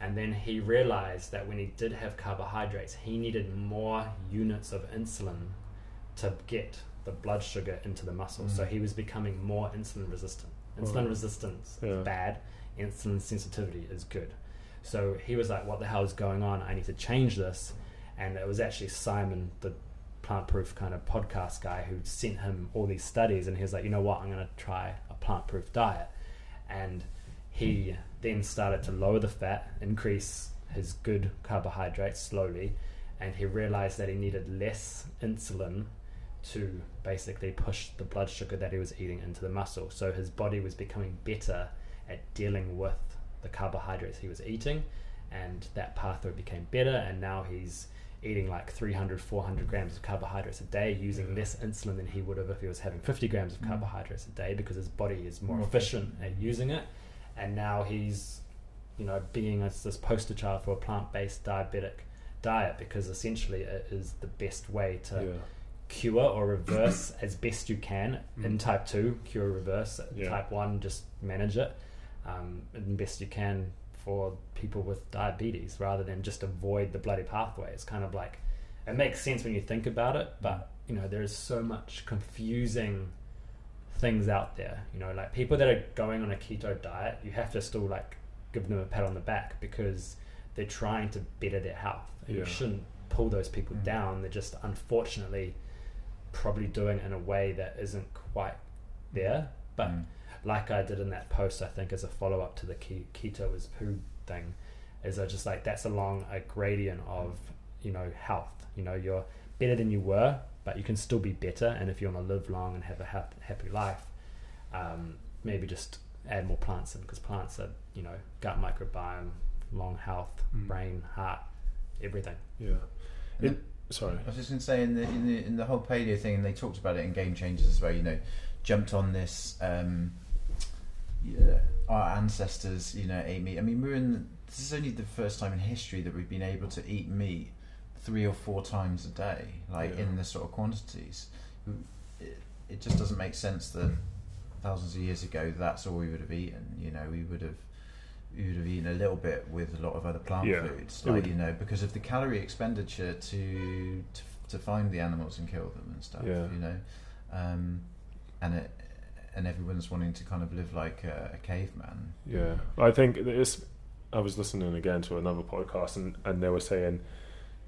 and then he realized that when he did have carbohydrates, he needed more units of insulin to get the blood sugar into the muscle. So Mm. he was becoming more insulin resistant. Insulin resistance Yeah. is bad. Insulin sensitivity is good. So he was like, "What the hell is going on? I need to change this." And it was actually Simon, the plant proof kind of podcast guy, who sent him all these studies, and he was like, "You know what? I'm going to try a plant proof diet." And he then started to lower the fat, increase his good carbohydrates slowly, and he realized that he needed less insulin to basically push the blood sugar that he was eating into the muscle. So his body was becoming better at dealing with the carbohydrates he was eating, and that pathway became better. And now he's eating like 300, 400 grams of carbohydrates a day, using less insulin than he would have if he was having 50 grams of Mm. carbohydrates a day because his body is more More efficient at using it. And now he's, you know, being as this poster child for a plant based diabetic diet because essentially it is the best way to yeah. Cure or reverse (coughs) as best you can in Mm. type 2 cure reverse Yeah. type 1 just manage it um, and best you can for people with diabetes rather than just avoid the bloody pathway it's kind of like it makes sense when you think about it but you know there's so much confusing things out there you know like people that are going on a keto diet you have to still like give them a pat on the back because they're trying to better their health and Yeah. you shouldn't pull those people Mm. down they're just unfortunately probably doing it in a way that isn't quite there but Mm. like I did in that post, I think as a follow up to the keto is poo thing, is I just like that's along a gradient of you know health. You know, you're better than you were, but you can still be better. And if you want to live long and have a hap- happy life, um, maybe just add more plants in because plants are you know gut microbiome, long health, Mm. brain, heart, everything. Yeah. And It, sorry. I was just going to say in the, in the in the whole paleo thing, and they talked about it in Game Changers as well. You know, jumped on this. Um, yeah, our ancestors, you know, ate meat. I mean, we're in. This is only the first time in history that we've been able to eat meat three or four times a day, like Yeah. in the sort of quantities. It, it just doesn't make sense that thousands of years ago that's all we would have eaten. You know, we would have would have eaten a little bit with a lot of other plant Yeah, foods, like you know, because of the calorie expenditure to to, to find the animals and kill them and stuff. Yeah. You know, um, and it and everyone's wanting to kind of live like a, a caveman. Yeah, I think it's. I was listening again to another podcast, and, and they were saying,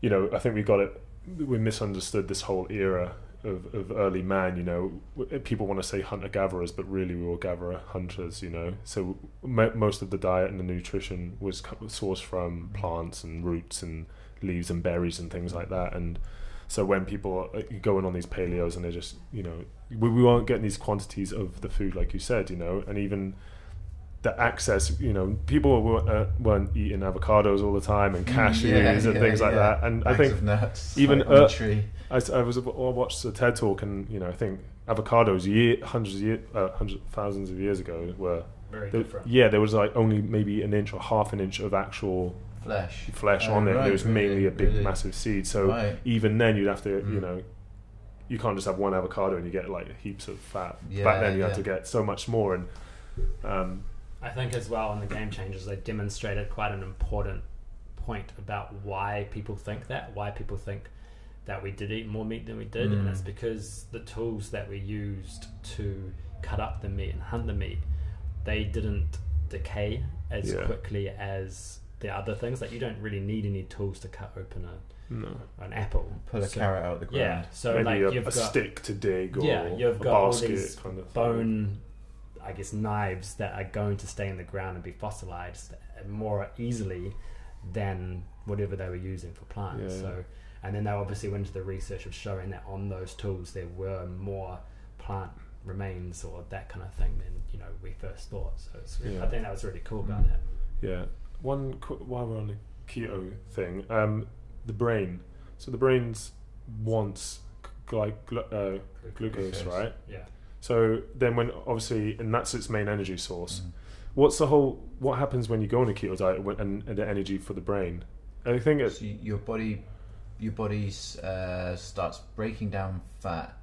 you know, I think we got it. We misunderstood this whole era of, of early man. You know, eh, people want to say hunter gatherers, but really we were gatherer hunters. You know, so mo most of the diet and the nutrition was sourced from plants and roots and leaves and berries and things like that. And so when people are eh, going on these paleos and they're just, you know, we, we weren't getting these quantities of the food like you said, you know, and even the access, you know, people were, uh, weren't eating avocados all the time and cashews Yeah, and yeah, things like yeah. that. And I think of nuts, even, like, on a uh, tree. I, s- I was I watched a TED talk and you know I think avocados year, hundreds of year, uh, hundreds thousands of years ago were very there- different. yeah, there was like only maybe an inch or half an inch of actual Flesh. flesh Oh, on it. right, it was really, mainly a big, really. massive seed. So Right. even then, you'd have to, you Mm. know, you can't just have one avocado and you get like heaps of fat. Yeah, Back then, you yeah. had to get so much more. And um, I think as well in the game changers they demonstrated quite an important point about why people think that, why people think that we did eat more meat than we did, and Mm. it's because the tools that we used to cut up the meat and hunt the meat, they didn't decay as Yeah. quickly as the other things. Like you don't really need any tools to cut open a, no, an apple. Pull a So- carrot out of the ground. Yeah, so maybe like a, you've a got stick to dig or Yeah, you've a got all basket these kind of bone, I guess, knives that are going to stay in the ground and be fossilized more easily than whatever they were using for plants. Yeah, yeah. So, and then they obviously went into the research of showing that on those tools there were more plant remains or that kind of thing than you know we first thought. So it's Yeah. I think that was really cool Mm. about that. Yeah. One qu- while we're on the keto thing, um, the brain. So the brain's wants gly- glu- uh, glucose, Glucose. right? Yeah. So then, when obviously, and that's its main energy source. Mm. What's the whole? What happens when you go on a keto diet and, and the energy for the brain? I think it's So your body, your body uh, starts breaking down fat.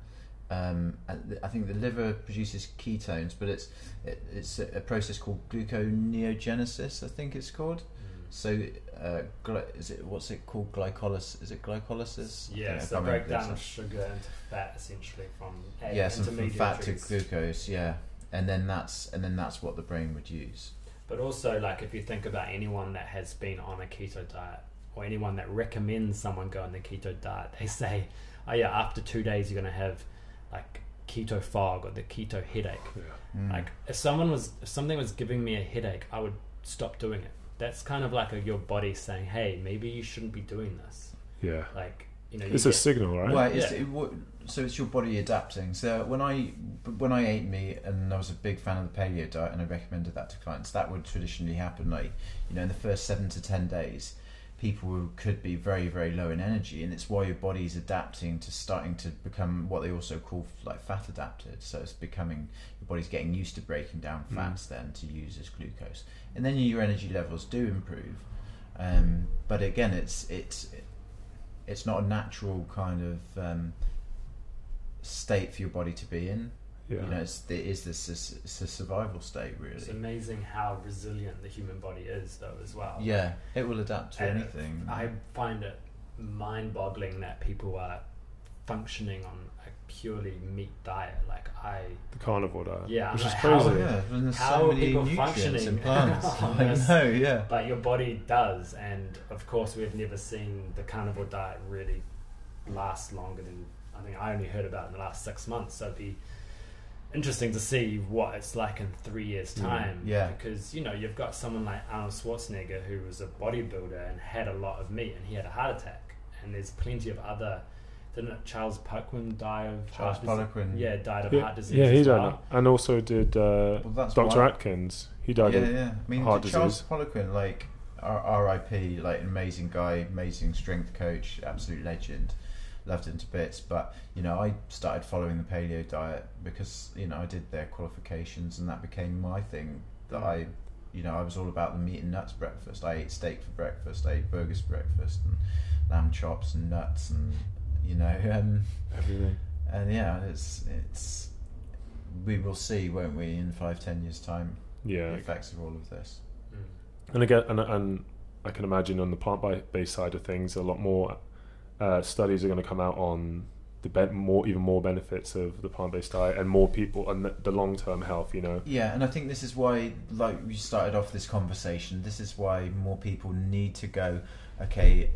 Um, I think the liver produces ketones, but it's it, it's a, a process called gluconeogenesis. I think it's called. So, uh, gly- is it what's it called? Glycolysis? Is it glycolysis? I Yeah, think I so can't remember the breakdown of sugar into fat essentially from a- Yes, and from fat to glucose. Yeah, and then that's and then that's what the brain would use. But also, like, if you think about anyone that has been on a keto diet or anyone that recommends someone go on the keto diet, they say, oh, yeah, after two days, you're going to have like keto fog or the keto headache. yeah. Mm. Like, if someone was, if something was giving me a headache, I would stop doing it. That's kind of like a, your body saying, hey, maybe you shouldn't be doing this. yeah. Like, you know, you It's a get- signal, right? Well, it's, Yeah. it, wa- so it's your body adapting. So when I when I ate meat and I was a big fan of the paleo diet and I recommended that to clients, that would traditionally happen. Like you know, in the first seven to ten days, people could be very very low in energy, and it's why your body's adapting to starting to become what they also call like fat adapted. So it's becoming your body's getting used to breaking down Mm. fats then to use as glucose, and then your energy levels do improve. Um, but again, it's it's it's not a natural kind of um, state for your body to be in. yeah. You know, it's, it is this it's a survival state, really. It's amazing how resilient the human body is, though, as well. Yeah, it will adapt to And anything. I find it mind-boggling that people are functioning on a purely meat diet. Like I, the carnivore diet. Yeah, which I'm is like, crazy. Oh, yeah, and there's How so are many people nutrients functioning in (laughs) plants. (laughs) on I know, yeah. but your body does, and of course we've never seen the carnivore diet really last longer than I think I only heard about it in the last six months. So it'd be interesting to see what it's like in three years' Mm, time. yeah. because you know you've got someone like Arnold Schwarzenegger who was a bodybuilder and had a lot of meat, and he had a heart attack. And there's plenty of other. Didn't it Charles Poliquin die of Charles heart disease? Yeah, died of Yeah, heart disease. yeah, he as died, well. and also did uh, Well, Dr. Atkins. He died yeah, of yeah. I mean, heart Charles disease. Poliquin, like R.I.P., like an amazing guy, amazing strength coach, absolute legend. Loved him to bits. But you know, I started following the paleo diet because you know I did their qualifications, and that became my thing. That. I, you know, I was all about the meat and nuts breakfast. I ate steak for breakfast. I ate burgers for breakfast, and lamb chops and nuts, and you know, um, everything. and yeah, it's it's. We will see, won't we, in five, ten years' time, Yeah, the effects of all of this. Mm. and again, and, and I can imagine on the plant-based side of things, a lot more uh, studies are going to come out on the be- more, even more benefits of the plant-based diet, and more people and the, the long-term health. You know, Yeah, and I think this is why, like we started off this conversation, this is why more people need to go. Okay,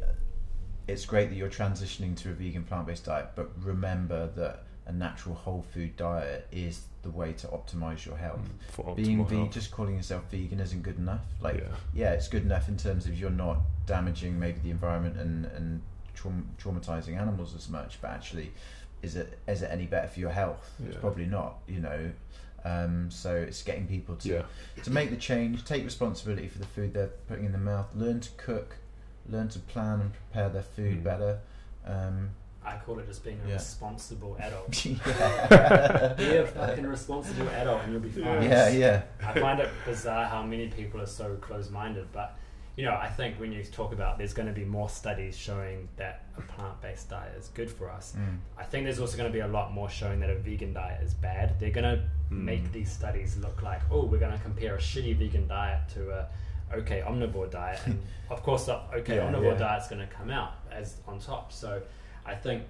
it's great that you're transitioning to a vegan plant-based diet, but remember that a natural whole food diet is the way to optimize your health. for Being optimal ve- health. just calling yourself vegan isn't good enough. Like, yeah, yeah, it's good enough in terms of you're not damaging maybe the environment and and traum- traumatizing animals as much, but actually, is it is it any better for your health? It's probably not. You know, um, so it's getting people to yeah, to make the change, take responsibility for the food they're putting in their mouth, learn to cook, learn to plan and prepare their food Mm. better. Um, I call it just being a Yeah. responsible adult. (laughs) yeah. (laughs) Be a fucking responsible adult and you'll be fine. yeah, yeah. I find it bizarre how many people are so close-minded, but you know, I think when you talk about there's going to be more studies showing that a plant-based diet is good for us. Mm. I think there's also going to be a lot more showing that a vegan diet is bad. They're going to Mm. make these studies look like, oh, we're going to compare a shitty vegan diet to a okay omnivore diet, and (laughs) of course, the okay Yeah, omnivore yeah. diet's going to come out as on top. So, I think,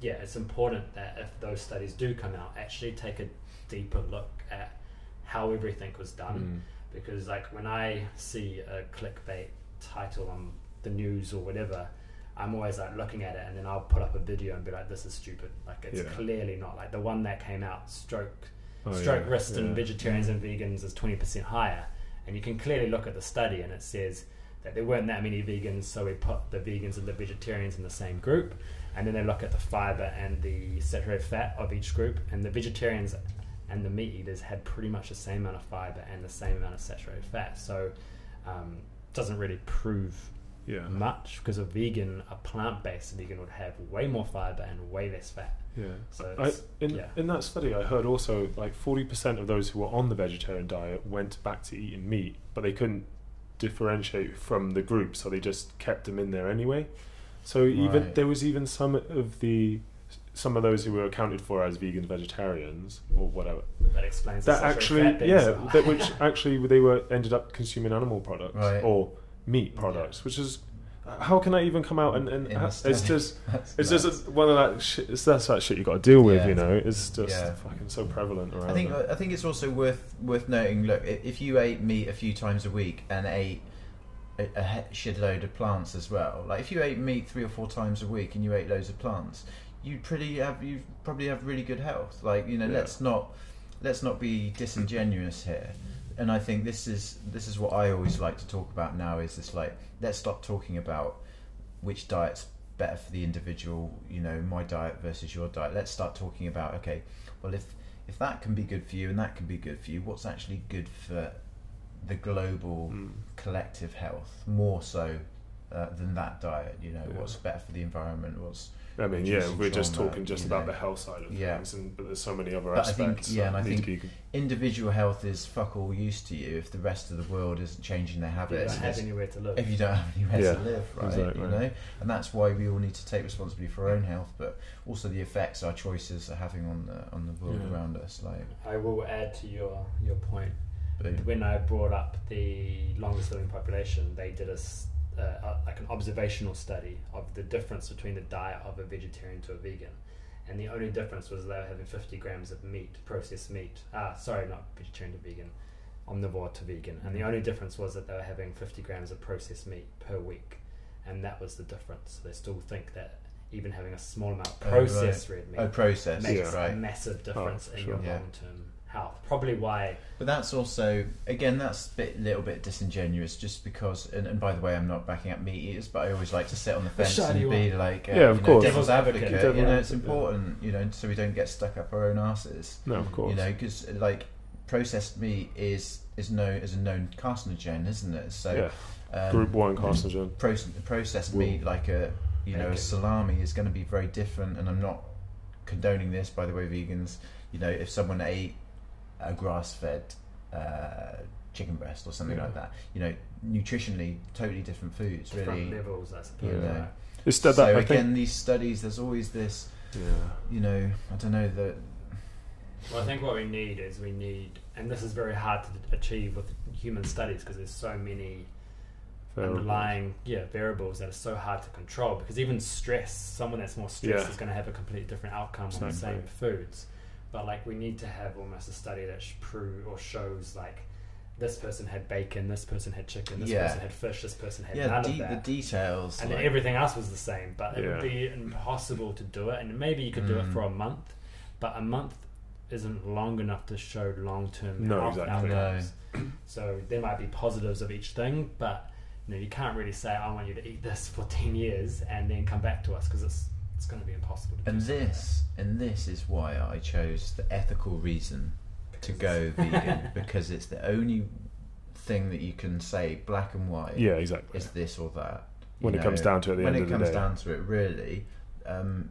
yeah, it's important that if those studies do come out, actually take a deeper look at how everything was done Mm. because like when I see a clickbait title on the news or whatever, I'm always like looking at it and then I'll put up a video and be like, "This is stupid." Like it's Yeah. clearly not like the one that came out stroke Oh, stroke yeah, in yeah. vegetarians and vegans is twenty percent higher, and you can clearly look at the study and it says that there weren't that many vegans, so we put the vegans and the vegetarians in the same group, and then they look at the fiber and the saturated fat of each group, and the vegetarians and the meat eaters had pretty much the same amount of fiber and the same amount of saturated fat. So um, doesn't really prove Yeah. much because a vegan, a plant-based vegan would have way more fiber and way less fat. Yeah. So I, in yeah. in that study, I heard also like forty percent of those who were on the vegetarian diet went back to eating meat, but they couldn't differentiate from the group, so they just kept them in there anyway. So even Right. there was even some of the some of those who were accounted for as vegans, vegetarians, or whatever. that explains That actually, yeah, that which actually they were ended up consuming animal products Right. or meat products, which is how can I even come out and, and ha- (laughs) it's just That's it's nuts. just one of that shit. It's that's that shit you got to deal with, Yeah. you know. It's just Yeah. fucking so prevalent around. I think it. I think it's also worth worth noting. Look, if you ate meat a few times a week and ate a, a shitload of plants as well, like if you ate meat three or four times a week and you ate loads of plants, you'd pretty have you probably have really good health. Like you know, Yeah. let's not let's not be disingenuous here. And I think this is this is what I always like to talk about now. Is this like let's stop talking about which diet's better for the individual. You know, my diet versus your diet. Let's start talking about okay, well if if that can be good for you and that can be good for you, what's actually good for the global Mm. collective health more so uh, than that diet? You know, Yeah. what's better for the environment? What's I mean, yeah, we're just trauma, talking just about know. the health side of Yeah. things, and but there's so many other But I think- aspects. yeah, and I think be, individual health is fuck all use to you if the rest of the world isn't changing their you habits. don't have anywhere to live. if you don't have anywhere Yeah, to live, right? exactly. You know, and that's why we all need to take responsibility for our own health, but also the effects our choices are having on the on the world Yeah. around us. Like, I will add to your your point. boom. When I brought up the longest living population, they did a, s- uh, like an observational study of the difference between the diet of a vegetarian to a vegan, and the only difference was they were having 50 grams of meat, processed meat. Ah, sorry, not vegetarian to vegan, omnivore to vegan, and the only difference was that they were having 50 grams of processed meat per week, and that was the difference. They still think that even having a small amount of Oh, right. processed red meat oh, process, makes Yeah. a massive difference for in sure. your Yeah. long term health. Probably why But that's also again that's a bit, little bit disingenuous, just because. And, and by the way, I'm not backing up meat eaters, but I always like to sit on the fence and you be like, uh, Yeah, of you know, course. devil's Devil's advocate. advocate. You know, it's Devil- important, you know, so we don't get stuck up our own asses. no, of course. You know, because like processed meat is is known as a known carcinogen, isn't it? So yeah, um, group one carcinogen. proce- processed meat like a you know a salami is going to be very different and i'm not condoning this by the way vegans you know if someone ate a grass-fed uh, chicken breast or something Yeah. like that you know nutritionally totally different foods different really levels, I suppose. Yeah. know right? It's that, so that I again think. these studies there's always this Yeah, you know i don't know that Well, I think what we need is we need, and this is very hard to achieve with human studies because there's so many variables. underlying yeah variables that are so hard to control. Because even stress, someone that's more stressed Yeah. is going to have a completely different outcome on the Exactly. same foods. But like we need to have almost a study that sh- prove or shows like this person had bacon, this person had chicken, this Yeah. person had fish, this person had yeah none the, of de- the details and like- then everything else was the same. But it would be impossible to do it, and maybe you could do it Mm. for a month, but a month isn't long enough to show long term No, health exactly. outcomes. So there might be positives of each thing, but you know you can't really say I want you to eat this for ten years and then come back to us because it's it's going to be impossible. To and do so. this and this is why i chose the ethical reason to go vegan (laughs) because it's the only thing that you can say black and white Yeah, exactly. is this or that. you When it comes down to it at the when end it of the comes day. down to it, really, um,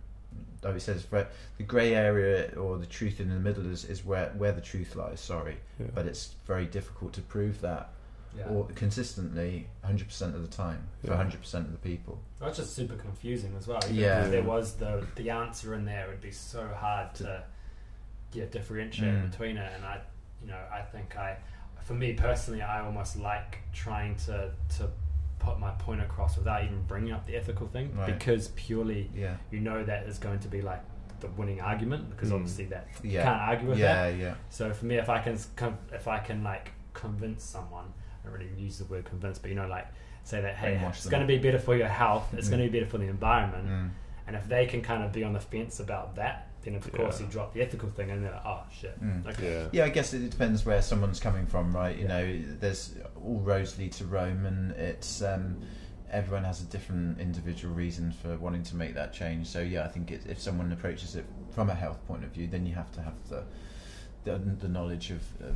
like we said, it's very, the grey area or the truth in the middle is, is where where the truth lies. Sorry, Yeah. but it's very difficult to prove that Yeah. or consistently 100% of the time for Yeah. 100% of the people. That's just super confusing as well. Even Yeah. if there was the the answer in there, it would be so hard to yeah differentiate Mm. between it. And I, you know, I think I, for me personally, I almost like trying to to put my point across without even bringing up the ethical thing Right. because purely Yeah. you know that is going to be like the winning argument because Mm. obviously that you Yeah. can't argue with yeah, that. yeah. So for me, if I can s- con- if I can like convince someone, I don't really use the word convince, but you know, like say that hey, Brainwash it's them. going to be better for your health, it's Mm. going to be better for the environment, Mm. and if they can kind of be on the fence about that, then of course Yeah. you drop the ethical thing, and they're like, oh shit, Mm. okay, Yeah. Yeah, I guess it depends where someone's coming from, right? You Yeah. know, there's all roads lead to Rome, and it's um, everyone has a different individual reason for wanting to make that change. So yeah, I think it, if someone approaches it from a health point of view, then you have to have the the, the knowledge of, of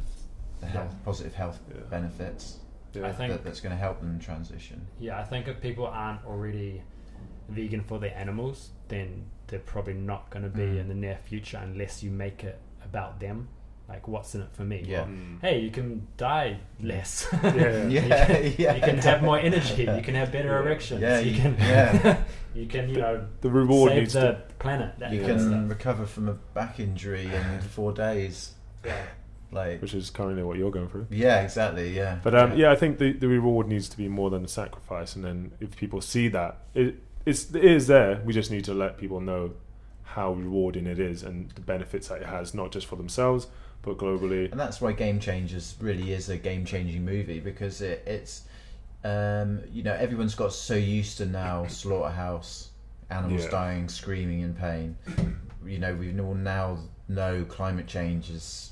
the Yeah. health, positive health Yeah. benefits Yeah. I think that, that's going to help them transition. yeah, I think if people aren't already vegan for their animals, then they're probably not going to be Mm. in the near future unless you make it about them. Like, what's in it for me? Yeah. Well, Mm. hey, you can die less. (laughs) (laughs) Yeah. Yeah, you can, yeah, you can have more energy. (laughs) You can have better Yeah. erections. Yeah, you you- can. yeah. you can, you know, The reward save needs the to. planet. That You can recover from a back injury in four days. Yeah. Like, Which is currently what you're going through. yeah, exactly, yeah. But um, yeah, I think the, the reward needs to be more than the sacrifice. And then if people see that, it, it's, it is there. We just need to let people know how rewarding it is and the benefits that it has, not just for themselves, but globally. and that's why Game Changers really is a game changing movie because it, it's um, you know everyone's got so used to now (coughs) slaughterhouse animals Yeah. dying screaming in pain you know we all now know climate change is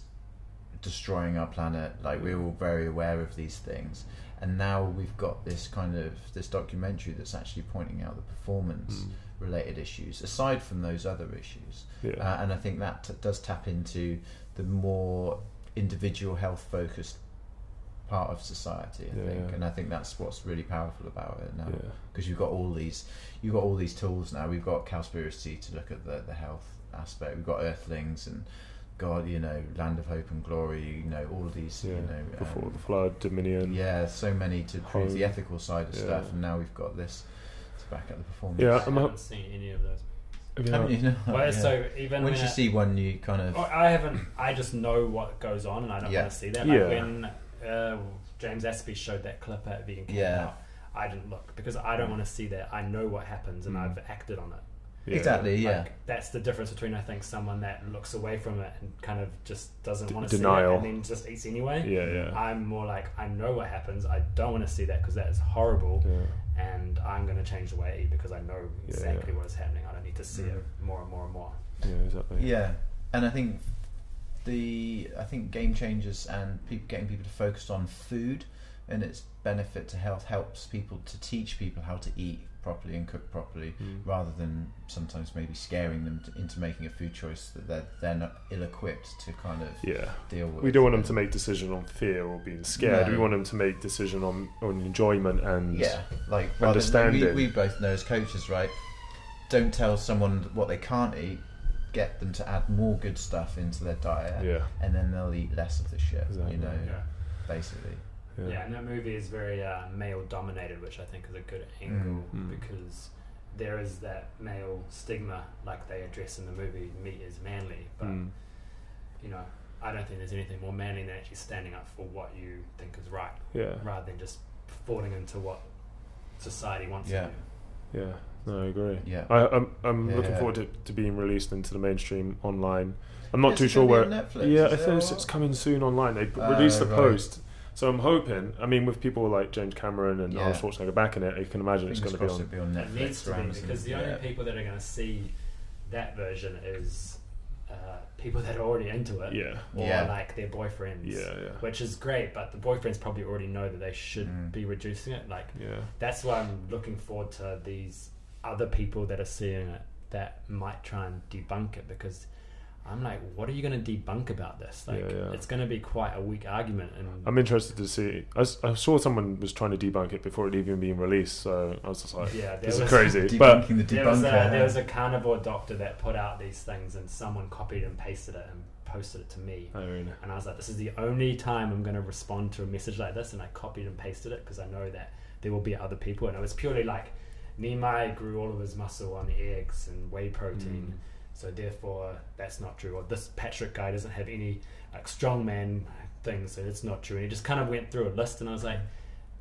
destroying our planet like we're all very aware of these things and now we've got this kind of this documentary that's actually pointing out the performance Mm. related issues aside from those other issues Yeah. uh, and I think that t- does tap into the more individual health focused part of society. I Yeah, think, and I think that's what's really powerful about it now, yeah. because you've got all these, you've got all these tools now. We've got Cowspiracy to look at the the health aspect. We've got Earthlings and God, you know, Land of Hope and Glory. You know, all of these, Yeah. you know, Before um, the flood, Dominion. yeah, so many to prove the ethical side of Yeah. stuff, and now we've got this to back up the performance. Yeah, I I'm haven't ho- seen any of those. Have you Haven't not? you? No, Well, yeah. so even once when you I- see one, you kind of Oh, I haven't. I just know what goes on, and I don't Yeah. want to see that. Like Yeah. when uh, James Aspey showed that clip at Vegan Came Yeah. Out, I didn't look because I don't want to see that. I know what happens, and Mm. I've acted on it. Yeah. exactly, yeah. Like, that's the difference between I think someone that looks away from it and kind of just doesn't D- want to see it and then just eats anyway. Yeah, yeah. I'm more like I know what happens. I don't want to see that because that is horrible, yeah. and I'm going to change the way I eat because I know exactly yeah. what is happening. I don't need to see Mm. it more and more and more. Yeah, exactly. Yeah, and I think the I think game changers and people getting people to focus on food and its benefit to health helps people to teach people how to eat properly and cook properly Mm. rather than sometimes maybe scaring them to, into making a food choice that they're they're not ill-equipped to kind of Yeah. deal with. We don't want them to make decision on fear or being scared. No. We want them to make decision on, on enjoyment and Yeah, like rather than- Understanding. We, we both know as coaches, right? Don't tell someone what they can't eat. Get them to add more good stuff into their diet, yeah, and then they'll eat less of the shit. Exactly. You know, Yeah. basically. Yeah. Yeah, and that movie is very uh, male dominated, which I think is a good angle Mm. because there is that male stigma, like they address in the movie, meat is manly. But, Mm. you know, I don't think there's anything more manly than actually standing up for what you think is right yeah, rather than just falling into what society wants Yeah. you to yeah. No, I agree. Yeah. I, I'm I'm Yeah. looking forward to, to being released into the mainstream online. I'm not Yes, too sure where. Netflix, yeah, I think it's, it's coming soon online. They Oh, released the right. post, so I'm hoping. I mean, with people like James Cameron and Yeah. Arnold Schwarzenegger back in it, you can imagine it's going to be crossed on. it'll be on It Netflix needs to be because the yeah. only people that are going to see that version is uh, people that are already into it, Yeah, or Yeah. like their boyfriends. yeah, yeah, which is great, but the boyfriends probably already know that they should Mm. be reducing it. Like yeah. that's why I'm looking forward to these other people that are seeing it that might try and debunk it because I'm like, what are you going to debunk about this? Like, Yeah, yeah. it's going to be quite a weak argument. And I'm interested to see. I saw someone was trying to debunk it before it even being released, so I was just like, yeah, there "This is was, crazy." (laughs) But Debunking the There was, a, there was a carnivore doctor that put out these things, and someone copied and pasted it and posted it to me. I mean, And I was like, this is the only time I'm going to respond to a message like this. And I copied and pasted it because I know that there will be other people. And it was purely like, Nimai grew all of his muscle on eggs and whey protein. Mm. So therefore, that's not true. Or this Patrick guy doesn't have any like strongman things, so it's not true. And he just kind of went through a list, and I was like,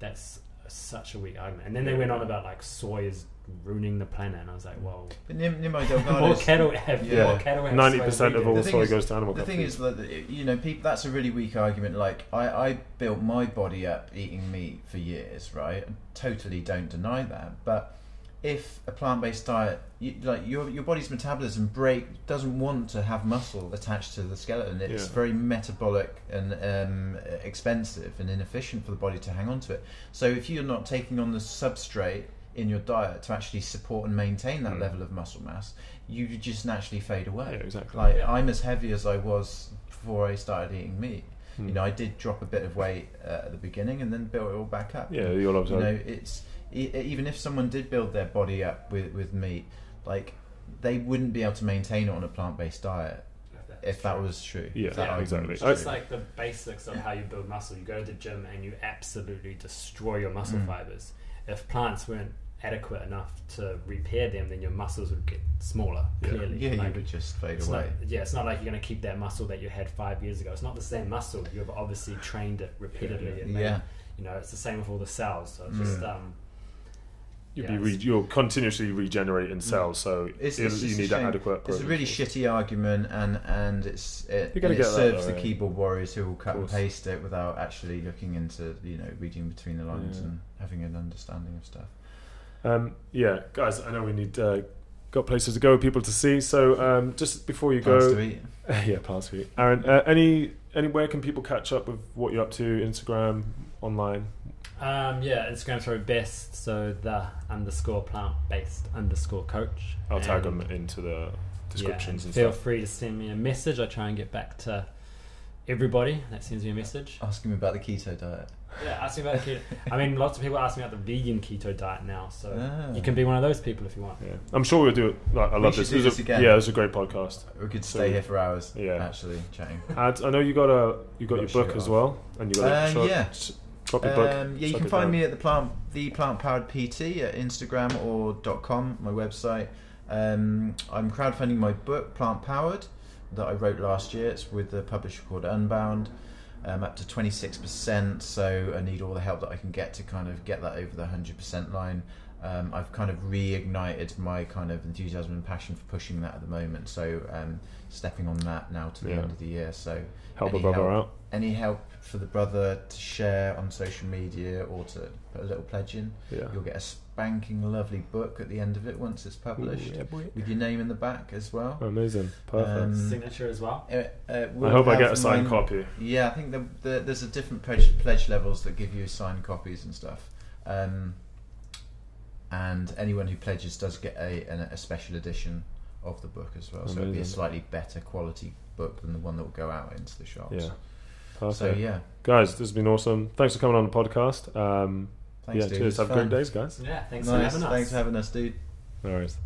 that's such a weak argument. And then they went on about like soy is ruining the planet, and I was like, well, But Nim- Nimai (laughs) more cattle have Yeah. more cattle have ninety percent of all. The thing soy is- goes to animal The thing feed. is that you know, people. That's a really weak argument. Like I, I built my body up eating meat for years, right? I totally don't deny that. But if a plant-based diet, you, like your your body's metabolism break doesn't want to have muscle attached to the skeleton. It's Yeah. very metabolic and um, expensive and inefficient for the body to hang on to it. So if you're not taking on the substrate in your diet to actually support and maintain that Mm. level of muscle mass, you just naturally fade away. yeah, exactly. Like Yeah. I'm as heavy as I was before I started eating meat. Hmm. You know, I did drop a bit of weight uh, at the beginning and then built it all back up. yeah, you'll You know, it's e- even if someone did build their body up with with meat, like they wouldn't be able to maintain it on a plant based diet if that was true. Yeah, that yeah, exactly. So it's true. like the basics of how you build muscle. You go to the gym and you absolutely destroy your muscle Mm. fibers. If plants weren't adequate enough to repair them, then your muscles would get smaller. Yeah. Clearly, yeah, you would just fade it's away. not, yeah, it's not like you're going to keep that muscle that you had five years ago. It's not the same muscle. You've obviously trained it repeatedly. Yeah, and made- Yeah. you know, it's the same with all the cells. So it's just Mm. um, You'll yeah, be re- you're continuously regenerating cells, so It's- it's you need that shame. adequate. It's a really shitty argument, and and it's it, and it that serves though, the keyboard warriors who will cut and paste it without actually looking into you know reading between the lines Yeah. and having an understanding of stuff. Um, yeah, guys, I know we need uh, got places to go, people to see. So um, just before you Plans go, to eat. (laughs) yeah, plans for you, Aaron. Uh, any anywhere can people catch up with what you're up to? Instagram, online. Um, yeah, Instagram throw best. So the underscore plant based underscore coach. I'll tag them into the Yeah, descriptions and and feel stuff. free to send me a message. I try and get back to everybody that sends me a message. Asking me about the keto diet. Yeah, ask me about keto. (laughs) I mean, lots of people ask me about the vegan keto diet now, so Ah. you can be one of those people if you want. Yeah, I'm sure we'll do it. Like, I We love this. do this a- again. Yeah, it was a great podcast. We could So- stay here for hours. Yeah. actually chatting. And I know you got a you got Gotta your book as off. well, and you got a Uh, short, yeah. S- drop your book. Um, yeah, you can find me at the plant the plant powered PT at Instagram or .com, my website. Um, I'm crowdfunding my book Plant Powered that I wrote last year. It's with the publisher called Unbound. Um, up to 26%, so I need all the help that I can get to kind of get that over the 100% line. Um, I've kind of reignited my kind of enthusiasm and passion for pushing that at the moment, so um, stepping on that now to the Yeah. end of the year. So Help a brother help? out. any help for the brother to share on social media or to put a little pledge in, Yeah. you'll get a spanking lovely book at the end of it once it's published Ooh, yeah, with your name in the back as well. Amazing. Perfect. Um, Signature as well. Uh, uh, I we'll hope I get a signed mine- copy. Yeah, I think the, the, there's a different pledge, pledge levels that give you signed copies and stuff. Um, and anyone who pledges does get a, an, a special edition of the book as well. So it'll be a slightly better quality book than the one that will go out into the shops. Yeah. Perfect. So yeah, Guys, this has been awesome. Thanks for coming on the podcast. Um, thanks, yeah, dude. cheers. Have fun. great days, guys. Yeah, thanks for having us. Thanks for having us, dude. No worries.